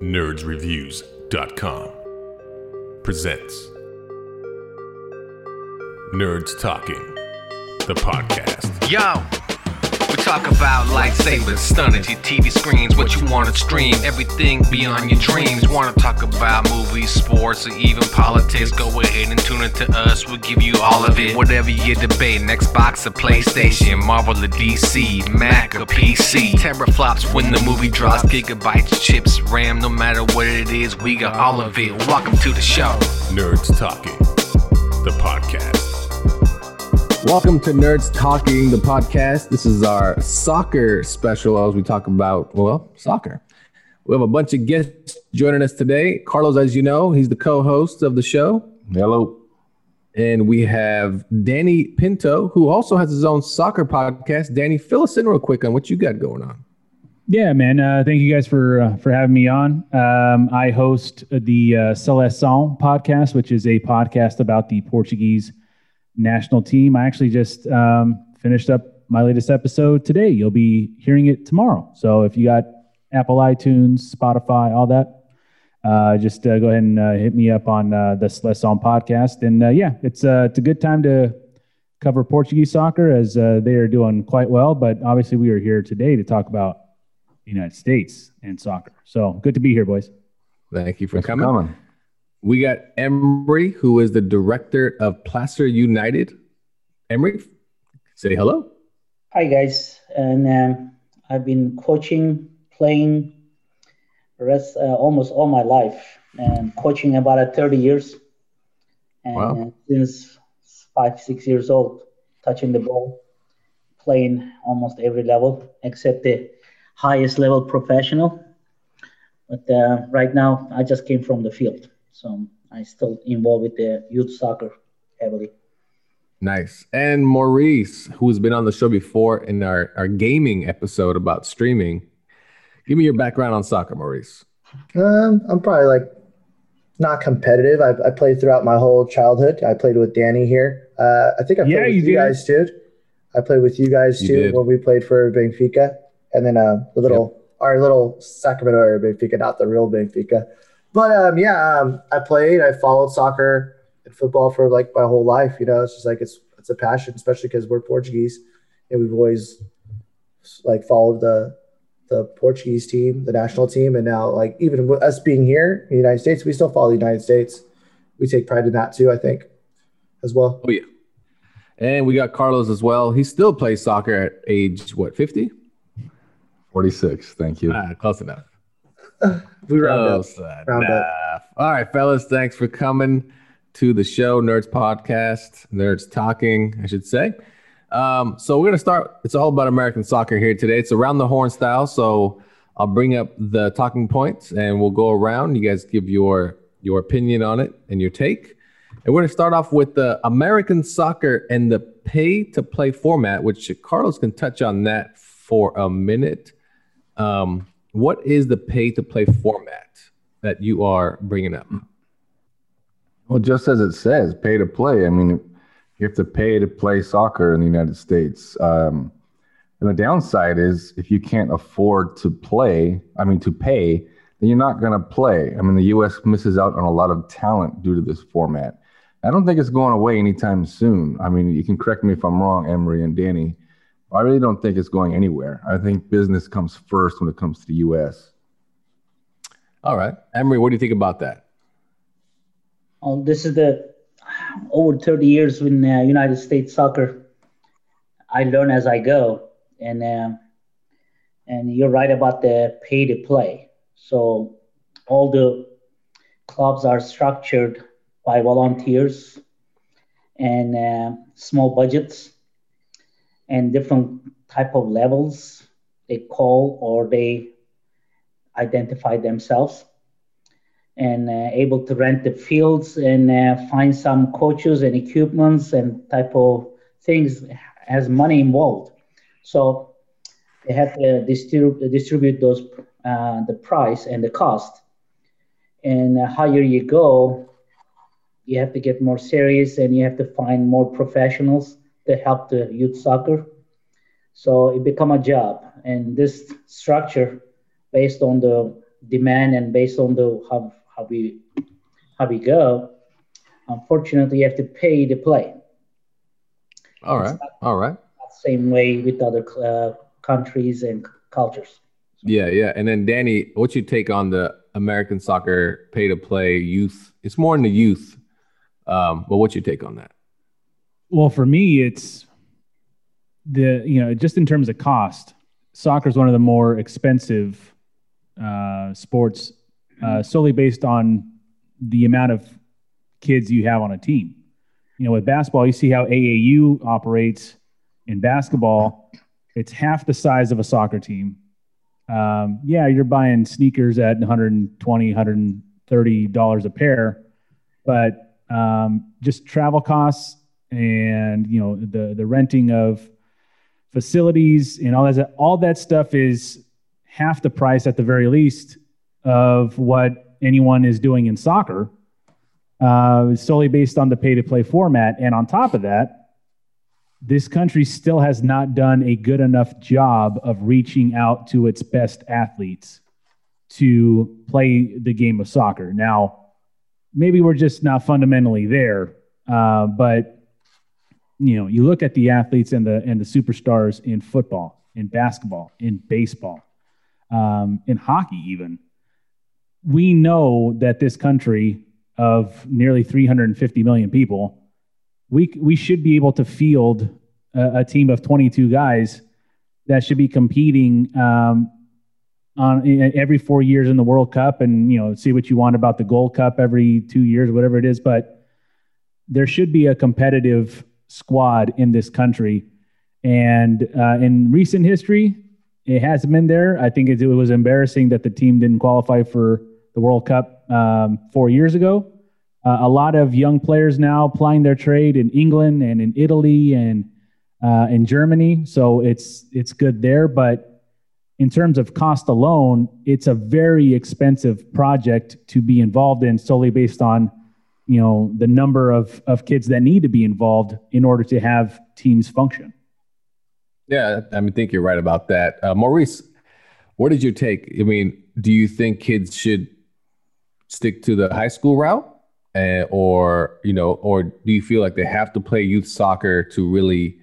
nerdsreviews.com presents Nerds Talking, the podcast. Yo, talk about lightsabers, stunning your TV screens, what you want to stream, everything beyond your dreams. Want to talk about movies, sports, or even politics? Go ahead and tune into us. We'll give you all of it. Whatever you're debating, Xbox or PlayStation, Marvel or DC, Mac or PC. Teraflops when the movie drops, gigabytes, chips, RAM, no matter what it is, we got all of it. Welcome to the show. Nerds Talking, the podcast. Welcome to Nerds Talking, the podcast. This is our soccer special as we talk about, well, soccer. We have a bunch of guests joining us today. Carlos, as you know, he's the co host of the show. Hello. And we have Danny Pinto, who also has his own soccer podcast. Danny, fill us in real quick on what you got going on. Yeah, man. Uh, thank you guys for uh, for having me on. Um, I host the uh, Seleção podcast, which is a podcast about the Portuguese national team. I actually just um, finished up my latest episode today. You'll be hearing it tomorrow. So if you got Apple iTunes, Spotify, all that, uh, just uh, go ahead and uh, hit me up on uh, the Seleção podcast. And uh, yeah, it's uh, it's a good time to cover Portuguese soccer as uh, they are doing quite well. But obviously, we are here today to talk about the United States and soccer. So good to be here, boys. Thank you for Thanks for coming. We got Emery, who is the director of Placer United. Emery, say hello. Hi guys, and um, I've been coaching, playing, rest uh, almost all my life, and coaching about at 30 years, and Wow. uh, since five six years old, touching the ball, playing almost every level except the highest level professional. But uh, right now, I just came from the field, so I still involved with the youth soccer heavily. Nice. And Maurice, who's been on the show before in our, our gaming episode about streaming. Give me your background on soccer, Maurice. Um, I'm probably like not competitive. I, I played throughout my whole childhood. I played with Danny here. Uh, I think I played Yeah, with you you, guys too. I played with you guys You too did. when we played for Benfica, and then uh, the little our little Sacramento area Benfica, not the real Benfica. But um, yeah, um, I played. I followed soccer and football for like my whole life. You know, it's just like it's it's a passion, especially because we're Portuguese, and we've always like followed the the Portuguese team, the national team, and now like even with us being here in the United States, we still follow the United States. We take pride in that too, I think, as well. Oh, yeah. And we got Carlos as well. He still plays soccer at age, what, 50? 46. Thank you. Ah, close enough. We round up. Close enough. Round up. All right, fellas, thanks for coming to the show, Nerds Podcast, Nerds Talking, I should say. Um, so we're gonna start. It's all about American soccer here today. It's around the horn style. So I'll bring up the talking points, and we'll go around. You guys give your your opinion on it and your take. And we're gonna start off with the American soccer and the pay to play format, which Carlos can touch on that for a minute. Um, what is the pay to play format that you are bringing up? Well, just as it says, pay to play. I mean, you have to pay to play soccer in the United States. Um, and the downside is if you can't afford to play, I mean, to pay, then you're not going to play. I mean, the U.S. misses out on a lot of talent due to this format. I don't think it's going away anytime soon. I mean, you can correct me if I'm wrong, Emery and Danny. I really don't think it's going anywhere. I think business comes first when it comes to the U.S. All right, Emery, what do you think about that? Well, this is the over 30 years in uh, United States soccer. I learn as I go, and uh, and you're right about the pay to play. So all the clubs are structured by volunteers and uh, small budgets and different type of levels they call or they identify themselves and uh, able to rent the fields and uh, find some coaches and equipments and type of things has money involved. So they have to distribute distribute those uh, the price and the cost. And higher you go, you have to get more serious and you have to find more professionals to help the youth soccer. So it become a job, and this structure based on the demand and based on the how how we how we go, unfortunately, you have to pay to play. All right. All right. Same way with other uh, countries and cultures. Yeah, yeah. And then Danny, what's your take on the American soccer pay to play youth? It's more in the youth. Um, but what's your take on that? Well, for me, it's the you know just in terms of cost, soccer is one of the more expensive uh, sports, uh, solely based on the amount of kids you have on a team. You know, with basketball, you see how AAU operates. In basketball, it's half the size of a soccer team. Um, yeah, you're buying sneakers at 120, 130 dollars a pair, but um, just travel costs and you know the the renting of facilities and all that all that stuff is half the price at the very least of what anyone is doing in soccer uh, solely based on the pay to play format. And on top of that this country still has not done a good enough job of reaching out to its best athletes to play the game of soccer. Now maybe we're just not fundamentally there uh, but you know, you look at the athletes and the and the superstars in football, in basketball, in baseball, um, in hockey, even. We know that this country of nearly 350 million people, we we should be able to field a, a team of 22 guys that should be competing um, on every four years in the World Cup, and you know, see what you want about the Gold Cup every two years, whatever it is, but there should be a competitive squad in this country. And uh, in recent history, it hasn't been there. I think it, it, was embarrassing that the team didn't qualify for the World Cup um, four years ago. Uh, a lot of young players now plying their trade in England and in Italy and uh, in Germany, so it's it's good there. But in terms of cost alone, it's a very expensive project to be involved in solely based on you know the number of of kids that need to be involved in order to have teams function. Yeah i mean think you're right about that. Uh, maurice what did you take? I mean do you think kids should stick to the high school route? Uh, or you know or do you feel like they have to play youth soccer to really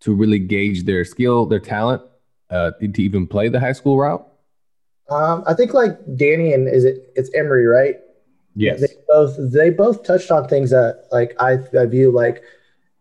to really gauge their skill their talent uh, to even play the high school route? Um, i think like danny and is it it's Emory, right? Yes. They both they both touched on things that like I, I view like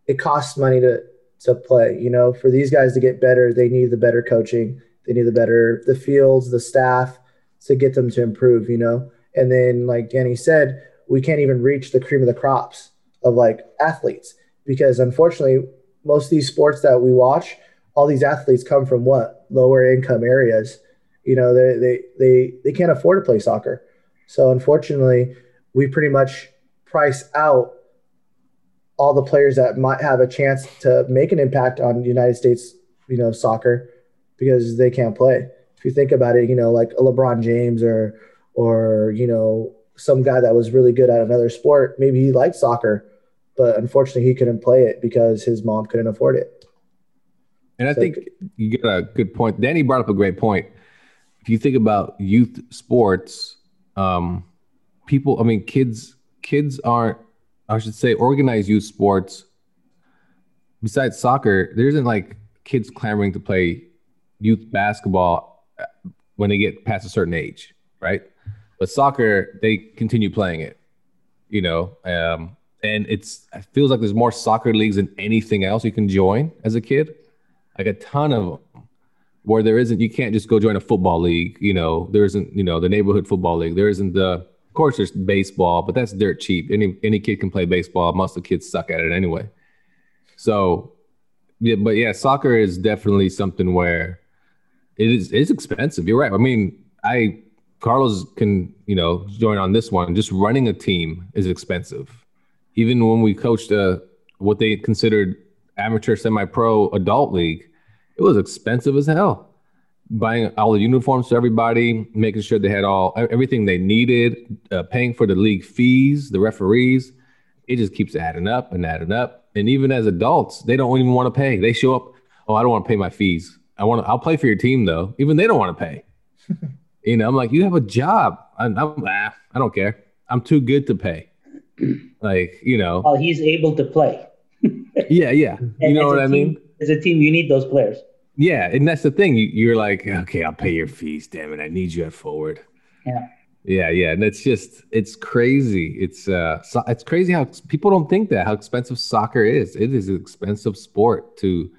it costs money to to play. You know, for these guys to get better, they need the better coaching. They need the better the fields, the staff to get them to improve. You know, and then like Danny said, we can't even reach the cream of the crops of like athletes because unfortunately, most of these sports that we watch, all these athletes come from what lower income areas. You know, they they they they can't afford to play soccer so unfortunately, we pretty much price out all the players that might have a chance to make an impact on United States, you know, soccer because they can't play. If you think about it, you know, like a LeBron James or or you know some guy that was really good at another sport, maybe he liked soccer, but unfortunately he couldn't play it because his mom couldn't afford it. And I so, think you get a good point. Danny brought up a great point. If you think about youth sports, um, people, I mean, kids, kids aren't, I should say, organized youth sports. Besides soccer, there isn't like kids clamoring to play youth basketball uh, when they get past a certain age, right? But soccer, they continue playing it, you know. Um, and it's it feels like there's more soccer leagues than anything else you can join as a kid, like a ton of them where there isn't you can't just go join a football league you know there isn't you know the neighborhood football league there isn't the of course there's baseball but that's dirt cheap. Any any kid can play baseball. Most of the kids suck at it anyway. So yeah but yeah soccer is definitely something where it is it's expensive. You're right. I mean i carlos can you know join on this one. Just running a team is expensive. Even when we coached a what they considered amateur semi-pro adult league it was expensive as hell. Buying all the uniforms for everybody, making sure they had all everything they needed, uh, paying for the league fees, the referees. It just keeps adding up and adding up. And even as adults, they don't even want to pay. They show up, oh, I don't want to pay my fees. I want to. I'll play for your team though. Even they don't want to pay. You know, I'm like, you have a job. I'm, I'm ah, I don't care. I'm too good to pay. like, you know, Well, he's able to play. yeah, yeah. You And know what I team- mean? As a team, you need those players. Yeah, and that's the thing. You, you're like, okay, I'll pay your fees. Damn it, I need you at forward. Yeah. Yeah, yeah, and it's just it's crazy. It's uh, so, it's crazy how people don't think that how expensive soccer is. It is an expensive sport to.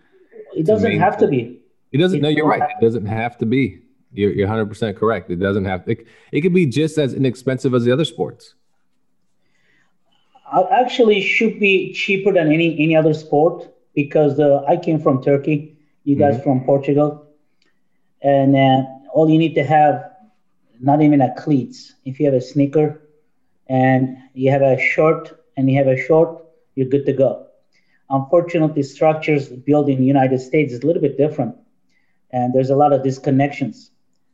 It doesn't main- have to be. It doesn't. It's No, you're right. It doesn't have to be. You're you're 100 percent correct. It doesn't have. It, it could be just as inexpensive as the other sports. Uh, Actually, should be cheaper than any any other sport because uh, I came from Turkey. You guys Mm-hmm. from Portugal, and uh, all you need to have, not even a cleats. If you have a sneaker, and you have a shirt and you have a short, you're good to go. Unfortunately, structures built in the United States is a little bit different, and there's a lot of disconnections.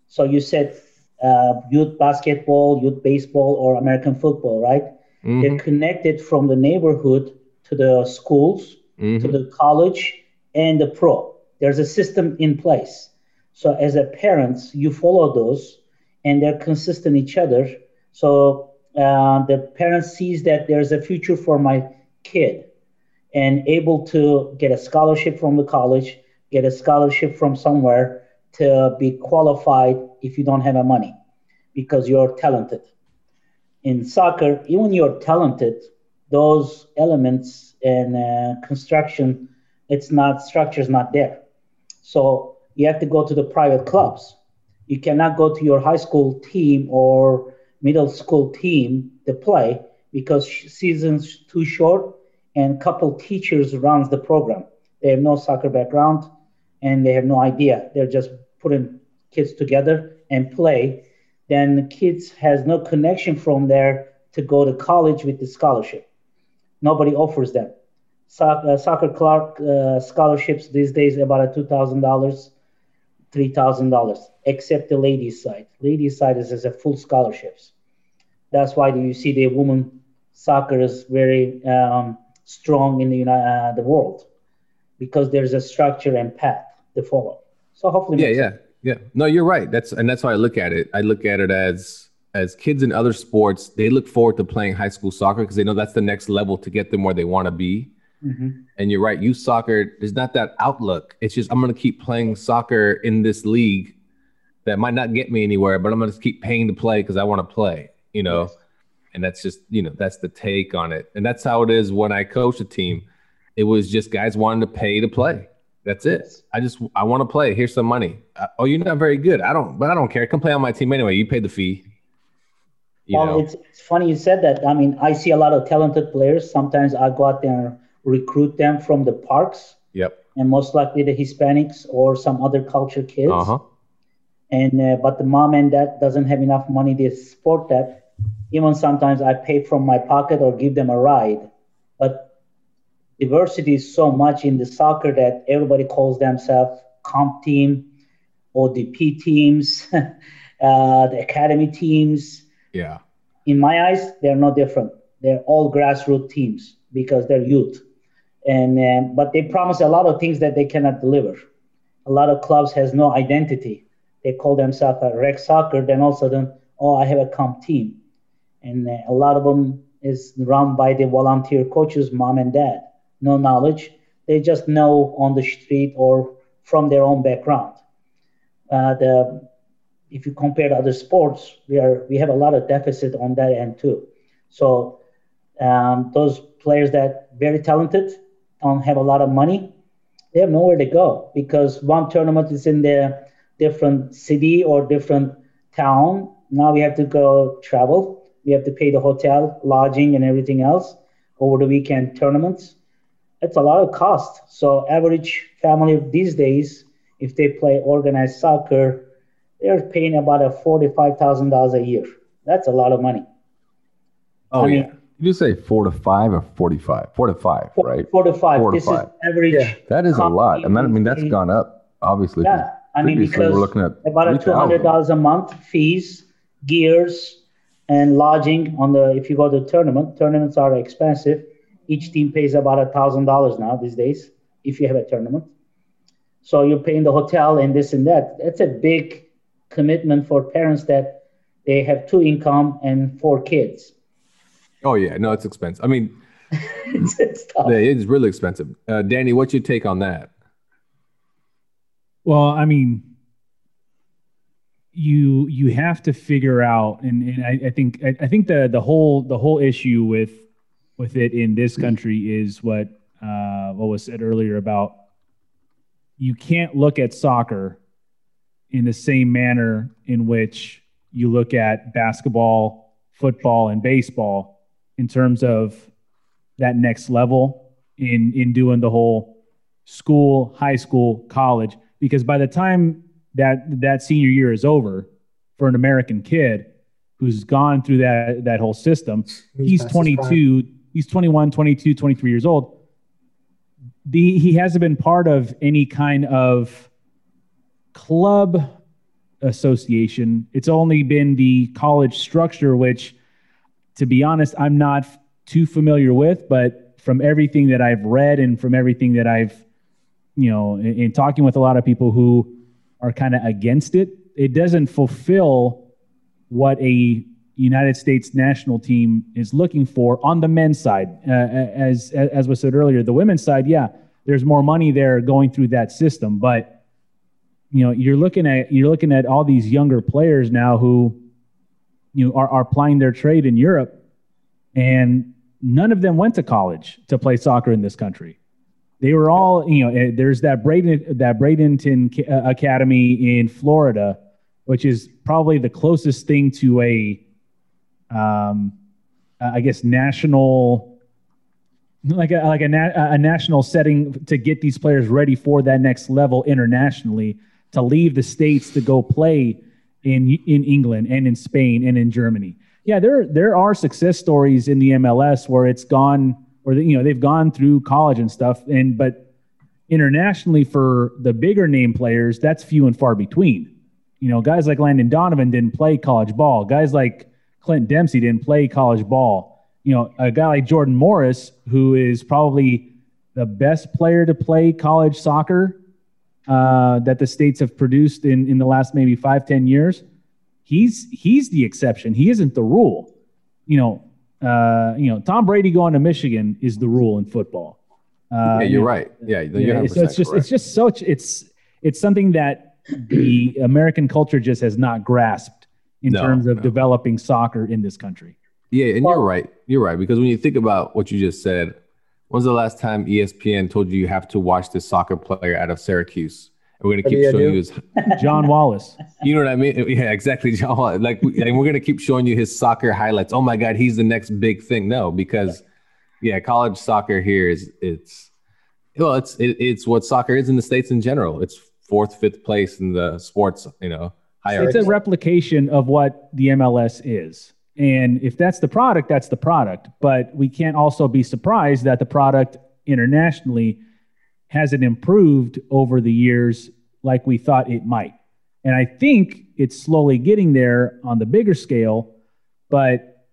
So you said uh, youth basketball, youth baseball, or American football, right? Mhm, They're connected from the neighborhood to the schools, to mhm. the college, and the pro. There's a system in place. So as a parents, you follow those, and they're consistent each other. So uh, the parent sees that there's a future for my kid, and able to get a scholarship from the college, get a scholarship from somewhere to be qualified if you don't have a money, because you're talented in soccer, even you're talented, those elements and uh, construction, it's not structure is not there. So you have to go to the private clubs. You cannot go to your high school team or middle school team to play because season's too short and couple teachers runs the program. They have no soccer background and they have no idea. They're just putting kids together and play then the kids has no connection from there to go to college with the scholarship. Nobody offers them. Uh, soccer Clark uh, scholarships these days about a two thousand dollars, three thousand dollars, except the ladies' side. Ladies' side is, is a full scholarships. That's why you see the women soccer is very um, strong in the uh, the world because there's a structure and path to follow. So hopefully, Yeah, yeah, yeah. No, you're right. That's and that's how I look at it. I look at it as as kids in other sports, they look forward to playing high school soccer because they know that's the next level to get them where they want to be. Mhm. And you're right, youth soccer, there's not that outlook. It's just I'm gonna keep playing soccer in this league that might not get me anywhere, but I'm gonna keep paying to play because I want to play, you know. Yes. And that's just, you know, that's the take on it. And that's how it is when I coach a team. It was just guys wanting to pay to play. That's it. I just I want to play. Here's some money. Uh, oh, you're not very good. I don't, but I don't care. Come play on my team anyway. You pay the fee. You well, know. it's, it's funny you said that. I mean, I see a lot of talented players. Sometimes I go out there recruit them from the parks, Yep. and most likely the Hispanics or some other culture kids. Uh huh. And uh, but the mom and dad doesn't have enough money to support that. Even sometimes I pay from my pocket or give them a ride. But diversity is so much in the soccer that everybody calls themselves comp team, ODP teams, uh, the academy teams Yeah. in my eyes, they're no different. They're all grassroots teams because they're youth, and um, but they promise a lot of things that they cannot deliver. A lot of clubs has no identity. They call themselves a rec soccer. Then all of a sudden, oh, I have a comp team, and uh, a lot of them is run by the volunteer coaches, mom and dad. No knowledge. They just know on the street or from their own background. Uh, the if you compare to other sports, we are we have a lot of deficit on that end too. So um, those players that very talented don't have a lot of money, they have nowhere to go because one tournament is in their different city or different town. Now we have to go travel. We have to pay the hotel, lodging, and everything else over the weekend tournaments. It's a lot of cost. So average family these days, if they play organized soccer, they're paying about a forty-five thousand dollars a year. That's a lot of money. Oh I mean, yeah. Did you say four to five or 45? Four to five, Four, right? four to five. Four to this five. is average. Yeah. That is a lot. And that, I mean, that's company. gone up, obviously. Yeah, I mean because we're looking at about a two 3,000. hundred dollars a month fees, gears, and lodging on the. If you go to tournament, tournaments are expensive. Each team pays about a thousand dollars now these days if you have a tournament. So you're paying the hotel and this and that. That's a big commitment for parents that they have two income and four kids. Oh yeah, no, it's expensive. I mean, it's, it's tough. yeah, it's really expensive. Uh, Danny, what's your take on that? Well, I mean, you you have to figure out, and, and I, I think I, I think the the whole the whole issue with with it in this country is what uh, what was said earlier about you can't look at soccer in the same manner in which you look at basketball, football, and baseball in terms of that next level in in doing the whole school, high school, college. Because by the time that that senior year is over for an American kid who's gone through that that whole system, he's his 22, he's 21, 22, 23 years old. The he hasn't been part of any kind of club association. It's only been the college structure, which, to be honest, I'm not too familiar with. But from everything that I've read and from everything that I've, you know, in, in talking with a lot of people who are kind of against it, it doesn't fulfill what a United States national team is looking for on the men's side. Uh, as as was said earlier, the women's side, yeah, there's more money there going through that system, but you know you're looking at you're looking at all these younger players now who you know are, are plying their trade in Europe and none of them went to college to play soccer in this country. They were all you know eh, there's that Braden that Bradenton uh, Academy in Florida which is probably the closest thing to a um I guess national like a like a, na- a national setting to get these players ready for that next level internationally to leave the states to go play in in England and in Spain and in Germany. Yeah, there there are success stories in the MLS where it's gone or you know they've gone through college and stuff and but internationally for the bigger name players that's few and far between. You know, guys like Landon Donovan didn't play college ball. Guys like Clint Dempsey didn't play college ball. You know, a guy like Jordan Morris who is probably the best player to play college soccer uh, that the states have produced in, in the last maybe five ten years. He's he's the exception. He isn't the rule. You know, uh, you know, Tom Brady going to Michigan is the rule in football. Uh, yeah, you you're right. Yeah, yeah, so it's just correct. it's just such it's it's something that the American culture just has not grasped in No, terms of no. developing soccer in this country. Yeah, and you're right. You're right because when you think about what you just said, when's the last time ESPN told you you have to watch this soccer player out of Syracuse? And we're gonna keep showing you his. John Wallace. You know what I mean? Yeah, exactly, John. Wallace. Like, and we're gonna keep showing you his soccer highlights. Oh my God, he's the next big thing. No, because yeah, college soccer here is it's well, it's it, it's what soccer is in the states in general. It's fourth, fifth place in the sports, you know, hierarchy. It's a replication of what the MLS is. And if that's the product, that's the product. But we can't also be surprised that the product internationally hasn't improved over the years like we thought it might. And I think it's slowly getting there on the bigger scale. But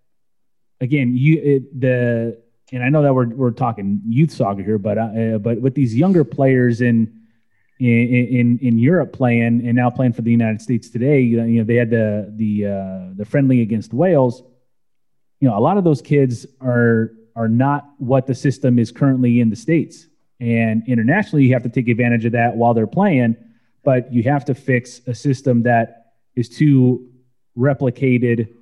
again, you it, the and I know that we're we're talking youth soccer here, but uh, but with these younger players in in in in Europe playing and now playing for the United States today. You know, you know they had the the uh, the friendly against Wales. You know, a lot of those kids are are not what the system is currently in the states. And internationally, you have to take advantage of that while they're playing, but you have to fix a system that is too replicated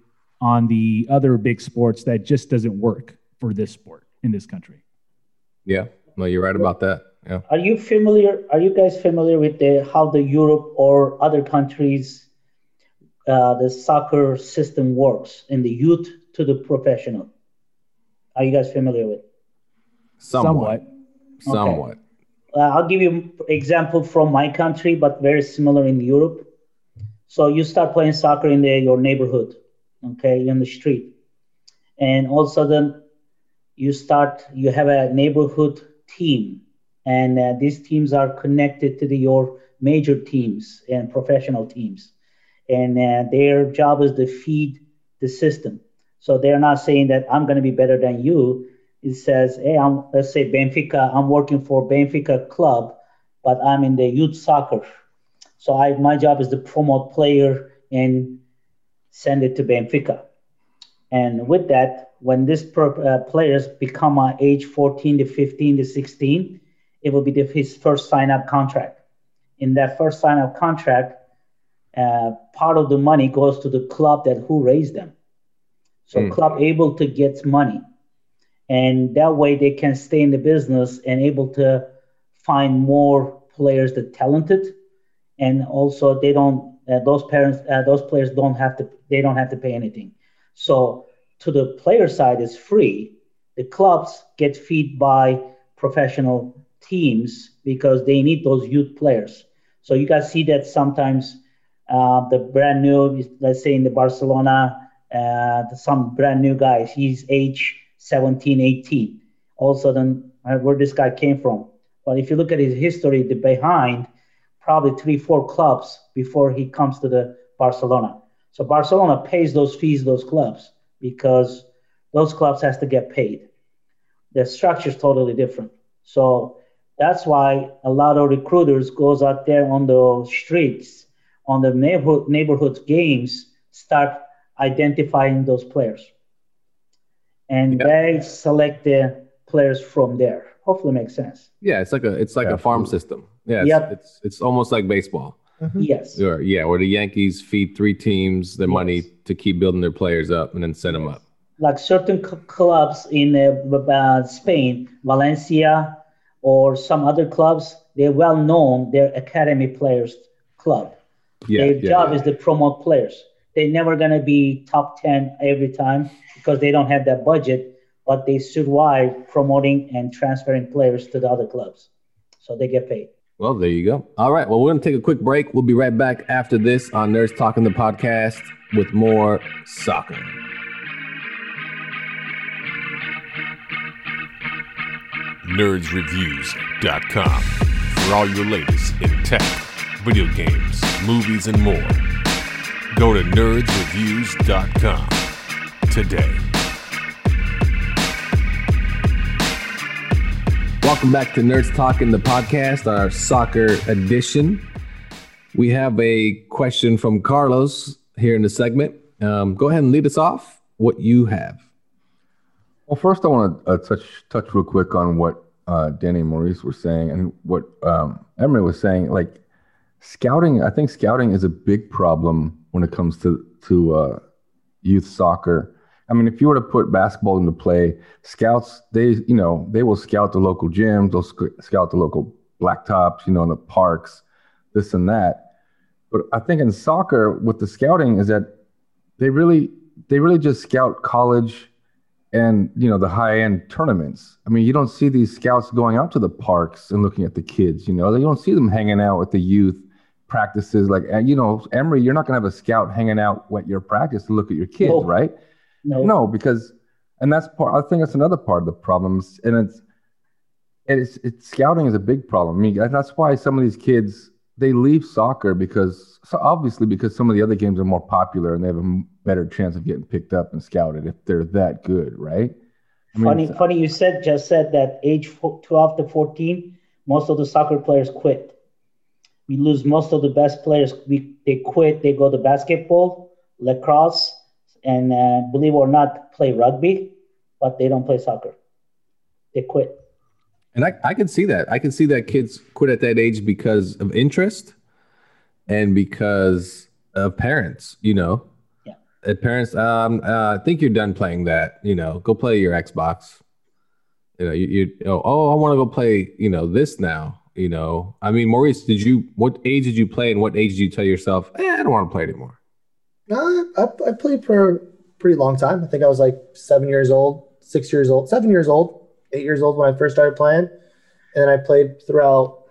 on the other big sports that just doesn't work for this sport in this country. yeah, well, you're right about that. Yeah. Are you familiar? Are you guys familiar with the how the Europe or other countries uh, the soccer system works in the youth to the professional? Are you guys familiar with? Somewhat. Somewhat. Uh, I'll give you an example from my country, but very similar in Europe. So you start playing soccer in the, your neighborhood, okay, in the street, and all of a sudden you start. You have a neighborhood team, and uh, these teams are connected to the, your major teams and professional teams, and uh, their job is to feed the system. So they're not saying that I'm going to be better than you it says, hey, I'm let's say Benfica, I'm working for Benfica club, but I'm in the youth soccer. So I my job is to promote player and send it to Benfica. And with that, when these uh, players become uh, age 14 to 15 to 16, it will be the, his first sign-up contract. In that first sign-up contract, uh, part of the money goes to the club that who raised them. So mm. club able to get money, and that way they can stay in the business and able to find more players that talented, and also they don't uh, those parents uh, those players don't have to they don't have to pay anything. So to the player side is free. The clubs get feed by professional teams because they need those youth players. So you guys see that sometimes uh, the brand new, let's say in the Barcelona, uh, some brand new guys, he's age 17, 18. All of a sudden, uh, where this guy came from. But if you look at his history, the behind, probably three, four clubs before he comes to the Barcelona. So Barcelona pays those fees, those clubs, because those clubs has to get paid. The structure is totally different. So that's why a lot of recruiters goes out there on the streets, on the neighborhood neighborhood games, start identifying those players, and yeah. they select the players from there. Hopefully, makes sense. Yeah, it's like a it's like yeah, a farm system. Yeah, it's, yep. it's it's almost like baseball. Mm-hmm. Yes. Or, yeah, where the Yankees feed three teams their yes. money to keep building their players up and then send yes. them up. Like certain c- clubs in uh, uh, Spain, Valencia, or some other clubs, they're well known. They're academy players club. Yeah, Their yeah, job yeah. is to promote players. They're never gonna be top ten every time because they don't have that budget. But they survive promoting and transferring players to the other clubs, so they get paid. Well, there you go. All right. Well, we're going to take a quick break. We'll be right back after this on Nerds Talking the podcast with more soccer. nerdsreviews.com for all your latest in tech, video games, movies, and more. Go to nerdsreviews.com today. Welcome back to Nerds Talking, the podcast, our soccer edition. We have a question from Carlos here in the segment. Um, go ahead and lead us off. What you have. Well, first, I want to uh, touch touch real quick on what uh, Danny and Maurice were saying, and what um, Emery was saying. Like scouting, I think scouting is a big problem when it comes to to uh, youth soccer. I mean, if you were to put basketball into play, scouts they you know they will scout the local gyms, they'll sc- scout the local blacktops, you know, in the parks, this and that. But I think in soccer, with the scouting, is that they really they really just scout college and you know the high end tournaments. I mean, you don't see these scouts going out to the parks and looking at the kids. You know, you don't see them hanging out with the youth practices. Like eh, you know, Emery, you're not going to have a scout hanging out at your practice to look at your kids, no. right? No. no, because and that's part. I think that's another part of the problems, and it's it's, it's scouting is a big problem. I mean, that's why some of these kids they leave soccer because so obviously because some of the other games are more popular and they have a better chance of getting picked up and scouted if they're that good, right? I mean, funny, funny you said just said that age 12 to 14, most of the soccer players quit. We lose most of the best players. We they quit. They go to basketball, lacrosse, and uh, believe it or not, play rugby, but they don't play soccer. They quit. And I, I can see that. I can see that kids quit at that age because of interest and because of parents, you know. Uh, parents, um, uh, I think you're done playing that, you know, go play your Xbox. You know, you, you oh, oh, I want to go play, you know, this now. You know, I mean, Maurice, did you, what age did you play and what age did you tell yourself, eh, I don't want to play anymore? No, I, I played for a pretty long time. I think I was like seven years old, six years old, seven years old eight years old when I first started playing, and then I played throughout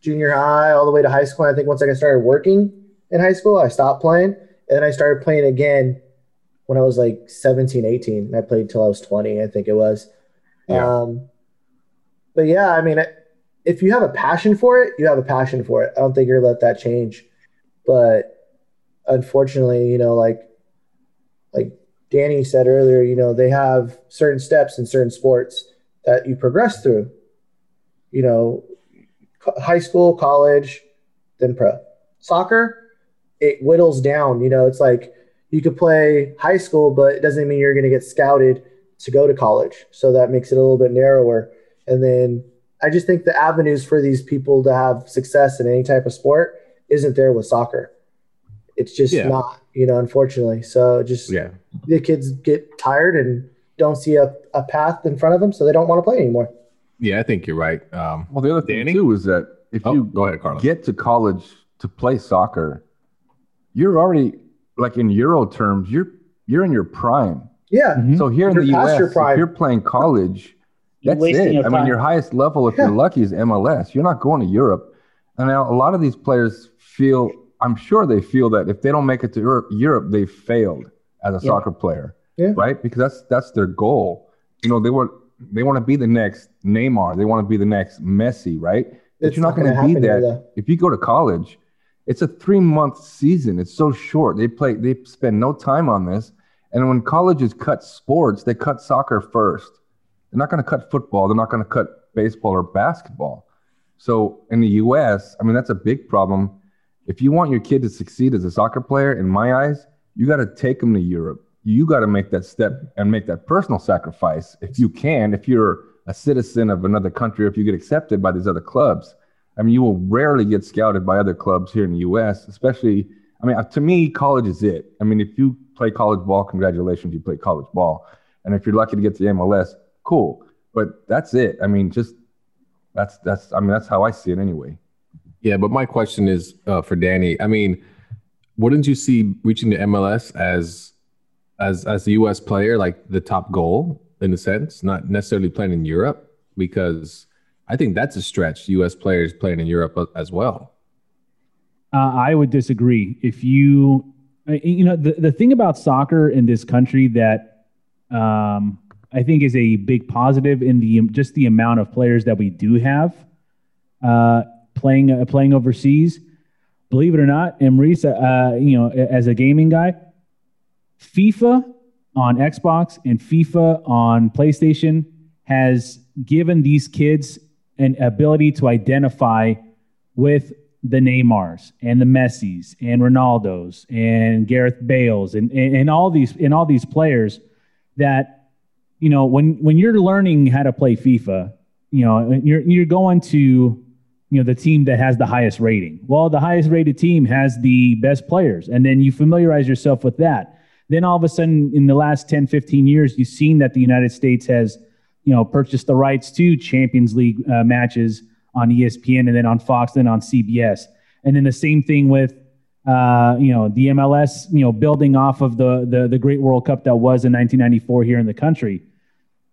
junior high all the way to high school. And I think once I started working in high school, I stopped playing, and then I started playing again when I was like 17, 18. And I played till I was 20, I think it was. Yeah. Um, but yeah, I mean, if you have a passion for it, you have a passion for it. I don't think you're gonna let that change. But unfortunately, you know, like like Danny said earlier, you know, they have certain steps in certain sports that you progress through. You know, high school, college, then pro. Soccer, it whittles down. You know, it's like you could play high school, but it doesn't mean you're going to get scouted to go to college. So that makes it a little bit narrower. And then I just think the avenues for these people to have success in any type of sport isn't there with soccer. It's just Yeah. not, you know, unfortunately. So just Yeah. the kids get tired and don't see a, a path in front of them, so they don't want to play anymore. Yeah, I think you're right. Um, Well, the other thing Danny? too is that if oh, you go ahead, Carlos. get to college to play soccer, you're already like in Euro terms, you're you're in your prime. Yeah. Mhm. So here in You're the US, your prime. if you're playing college, that's it. your I mean, your highest level, if Yeah. you're lucky, is MLS. You're not going to Europe. And now a lot of these players feel, I'm sure they feel that if they don't make it to Europe, Europe they've failed as a Yeah. soccer player, Yeah. right? Because that's that's their goal. You know, they want they want to be the next Neymar. They want to be the next Messi, right? But you're not not going gonna be happen here, that though. if you go to college. It's a three month season. It's so short. They play. They spend no time on this. And when colleges cut sports, they cut soccer first. They're not going to cut football. They're not going to cut baseball or basketball. So in the U.S., I mean, that's a big problem. If you want your kid to succeed as a soccer player, in my eyes, you got to take them to Europe. You got to make that step and make that personal sacrifice if you can. If you're a citizen of another country, or if you get accepted by these other clubs, I mean, you will rarely get scouted by other clubs here in the U.S. Especially, I mean, to me, college is it. I mean, if you play college ball, congratulations, you play college ball. And if you're lucky to get to the MLS, cool. But that's it. I mean, just that's that's. I mean, that's how I see it anyway. Yeah, but my question is uh, for Danny. I mean, wouldn't you see reaching the MLS as as as a U.S. player like the top goal in a sense, not necessarily playing in Europe? Because I think that's a stretch. U.S. players playing in Europe as well. Uh, I would disagree. If you, uh, you know, the, the thing about soccer in this country that um, I think is a big positive in the just the amount of players that we do have uh, playing uh, playing overseas. Believe it or not, and Maurice, uh, you know, as a gaming guy, FIFA on Xbox and FIFA on PlayStation has given these kids an ability to identify with the Neymars and the Messis and Ronaldos and Gareth Bales and, and, and all these and all these players that you know when when you're learning how to play FIFA, you know you're you're going to you know the team that has the highest rating. Well, the highest rated team has the best players and then you familiarize yourself with that. Then all of a sudden in the last 10 15 years you've seen that the United States has you know purchased the rights to Champions League uh, matches on ESPN and then on Fox, then on CBS. And then the same thing with uh, you know the MLS, you know, building off of the, the the great World Cup that was in 1994 here in the country.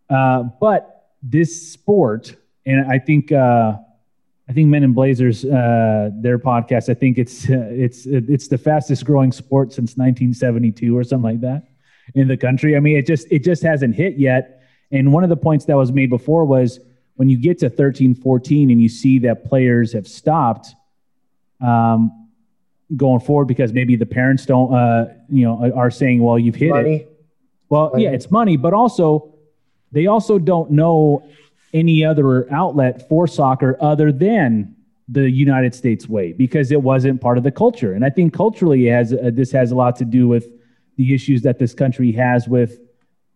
Uh, but this sport, and I think uh, I think Men in Blazers, uh, their podcast, I think it's uh, it's it's the fastest growing sport since 1972 or something like that in the country. I mean, it just it just hasn't hit yet. And one of the points that was made before was when you get to 13, 14 and you see that players have stopped um, going forward because maybe the parents don't, uh, you know, are saying, well, you've hit it. Well, Money. yeah, it's money, but also they also don't know any other outlet for soccer other than the United States way because it wasn't part of the culture. And I think culturally, it has uh, this has a lot to do with the issues that this country has with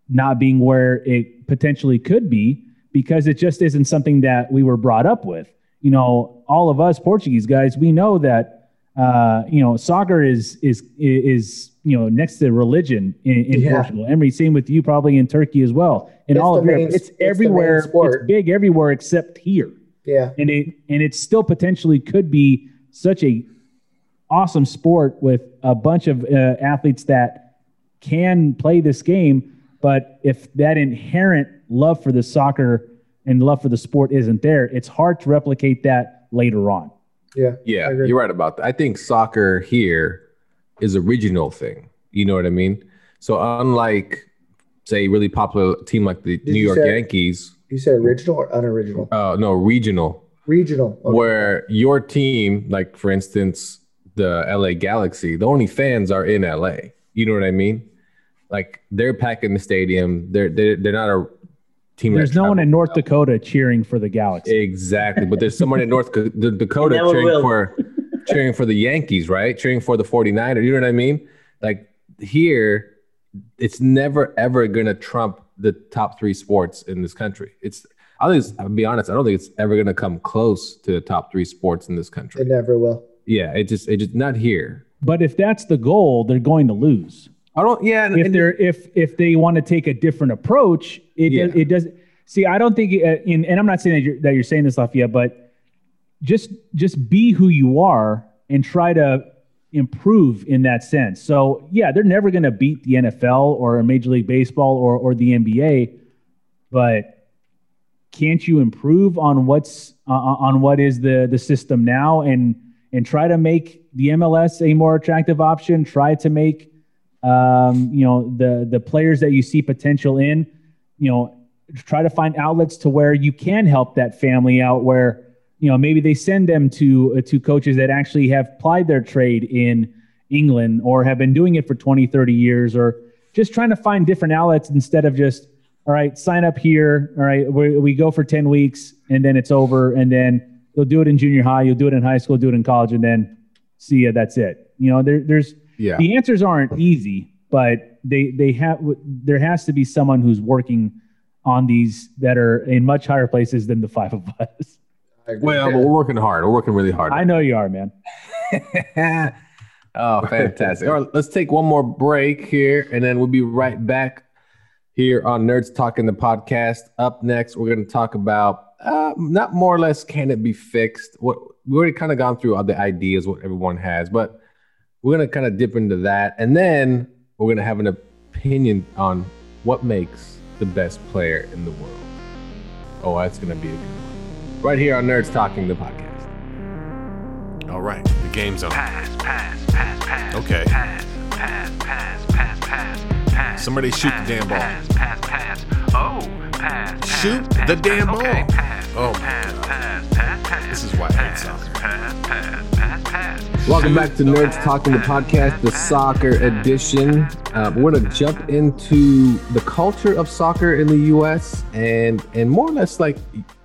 not being where it potentially could be because it just isn't something that we were brought up with. You know, all of us Portuguese guys, we know that uh, you know soccer is is is you know next to religion in, in Yeah. Portugal. Emery, same with you, probably in Turkey as well. In It's all of Europe, main- it's it's everywhere. It's big everywhere except here Yeah. and it and it still potentially could be such a awesome sport with a bunch of uh, athletes that can play this game but if that inherent love for the soccer and love for the sport isn't there it's hard to replicate that later on Yeah. Yeah, you're right about that. I think soccer here is a regional thing. You know what I mean? So unlike, say, really popular team like the New York say- Yankees, You said original or unoriginal? uh, no, regional, Regional. Okay. where your team, like for instance, the LA Galaxy, the only fans are in LA. You know what I mean? Like they're packing the stadium. They're they're, they're not a team. there's no one in north dakota cheering for the galaxy Exactly, but there's someone in North the Dakota cheering will. for cheering for the Yankees, right? Cheering for the 49ers. You know what I mean? Like here, it's never ever gonna trump the top three sports in this country. It's I think it's, I'll be honest, I don't think it's ever gonna come close to the top three sports in this country. It never will. Yeah, it just it just not here. But if that's the goal, they're going to lose. I don't. Yeah, If and- they're if if they want to take a different approach, it Yeah. does, it does. See, I don't think, uh, in, and I'm not saying that you're, that you're saying this, Lafayette, but just just be who you are and try to improve in that sense. So yeah, they're never going to beat the NFL or Major League Baseball or or the NBA, but can't you improve on what's uh, on what is the the system now and and try to make the MLS a more attractive option? Try to make um, you know the the players that you see potential in, you know, try to find outlets to where you can help that family out where you know maybe they send them to uh, to coaches that actually have plied their trade in England or have been doing it for 20 30 years or just trying to find different outlets instead of just all right sign up here. All right we, we go for 10 weeks and then it's over and then you'll do it in junior high you'll do it in high school do it in college and then see ya that's it. You know there, there's yeah, the answers aren't easy, but they they have there has to be someone who's working on these that are in much higher places than the five of us. Well, but we're working hard. We're working really hard. I know you are, man. oh, fantastic. All right, let's take one more break here, and then we'll be right back here on Nerds Talking the podcast. Up next, we're going to talk about uh, not more or less can it be fixed. What we already kind of gone through all the ideas what everyone has, but we're going to kind of dip into that, and then we're going to have an opinion on what makes the best player in the world. Oh, that's going to be a good one. Right here on Nerds Talking the podcast. All right, the game's on. Pass, pass, pass, pass. Okay. Pass, pass, pass, pass, pass, pass. Somebody shoot the damn ball. Pass, pass, pass. Oh, pass. pass, Shoot pass, the pass. damn Okay, ball. pass, Oh, my pass, pass, pass, pass. This is why I hate pass, soccer. Pass, pass, pass, pass. Welcome back to Nerds Talking the podcast, the soccer edition. Uh, we're going to jump into the culture of soccer in the U.S. and and more or less like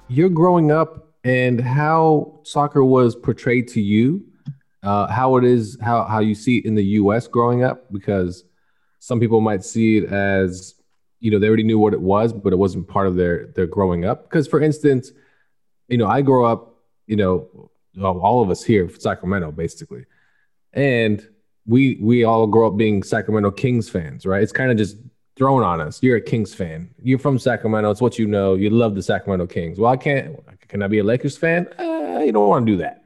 you're growing up and how soccer was portrayed to you, uh, how it is, how how you see it in the U.S. growing up, because some people might see it as you know they already knew what it was, but it wasn't part of their their growing up. Because for instance, you know I grew up, you know, all of us here, Sacramento, basically, and we we all grow up being Sacramento Kings fans, right? It's kind of just thrown on us. You're a Kings fan. You're from Sacramento. It's what you know. You love the Sacramento Kings. Well, I can't. Can I be a Lakers fan? Uh, you don't want to do that.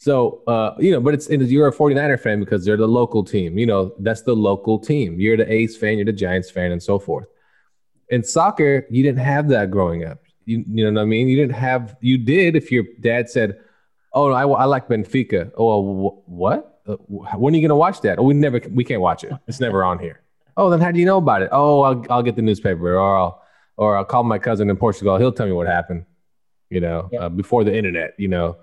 So, uh, you know, but it's you're a 49er fan because they're the local team. You know, that's the local team. You're the A's fan, you're the Giants fan, and so forth. In soccer, you didn't have that growing up. You, you know what I mean? You didn't have, you did if your dad said, Oh, I, I like Benfica. Oh, wh- what? Uh, when are you going to watch that? Oh, we never, we can't watch it. It's never on here. Oh, then how do you know about it? Oh, I'll, I'll get the newspaper or I'll, or I'll call my cousin in Portugal. He'll tell me what happened, you know, Yeah. uh, before the internet, you know.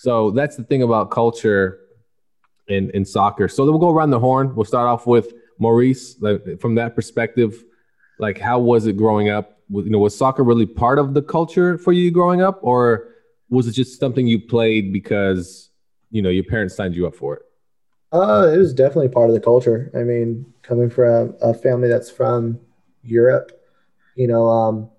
So that's the thing about culture in, in soccer. So we'll go around the horn. We'll start off with Maurice, like, from that perspective. Like, how was it growing up? You know, was soccer really part of the culture for you growing up, or was it just something you played because you know your parents signed you up for it? Uh, it was definitely part of the culture. I mean, coming from a family that's from Europe, you know, um,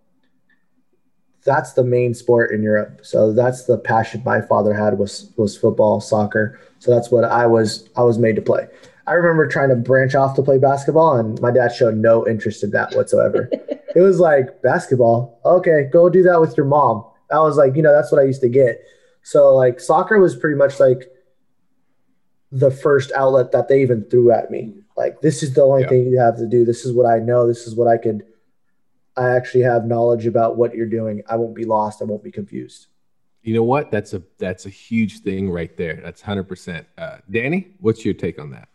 that's the main sport in Europe. So that's the passion my father had was was football, soccer. So that's what I was I was made to play. I remember trying to branch off to play basketball, and my dad showed no interest in that whatsoever. it was like basketball. Okay, go do that with your mom. I was like, you know, that's what I used to get. So like soccer was pretty much like the first outlet that they even threw at me. Like, this is the only Yeah. thing you have to do. This is what I know. This is what I could. I actually have knowledge about what you're doing. I won't be lost. I won't be confused. You know what? That's a that's a huge thing right there. That's hundred percent. Uh, Danny, what's your take on that?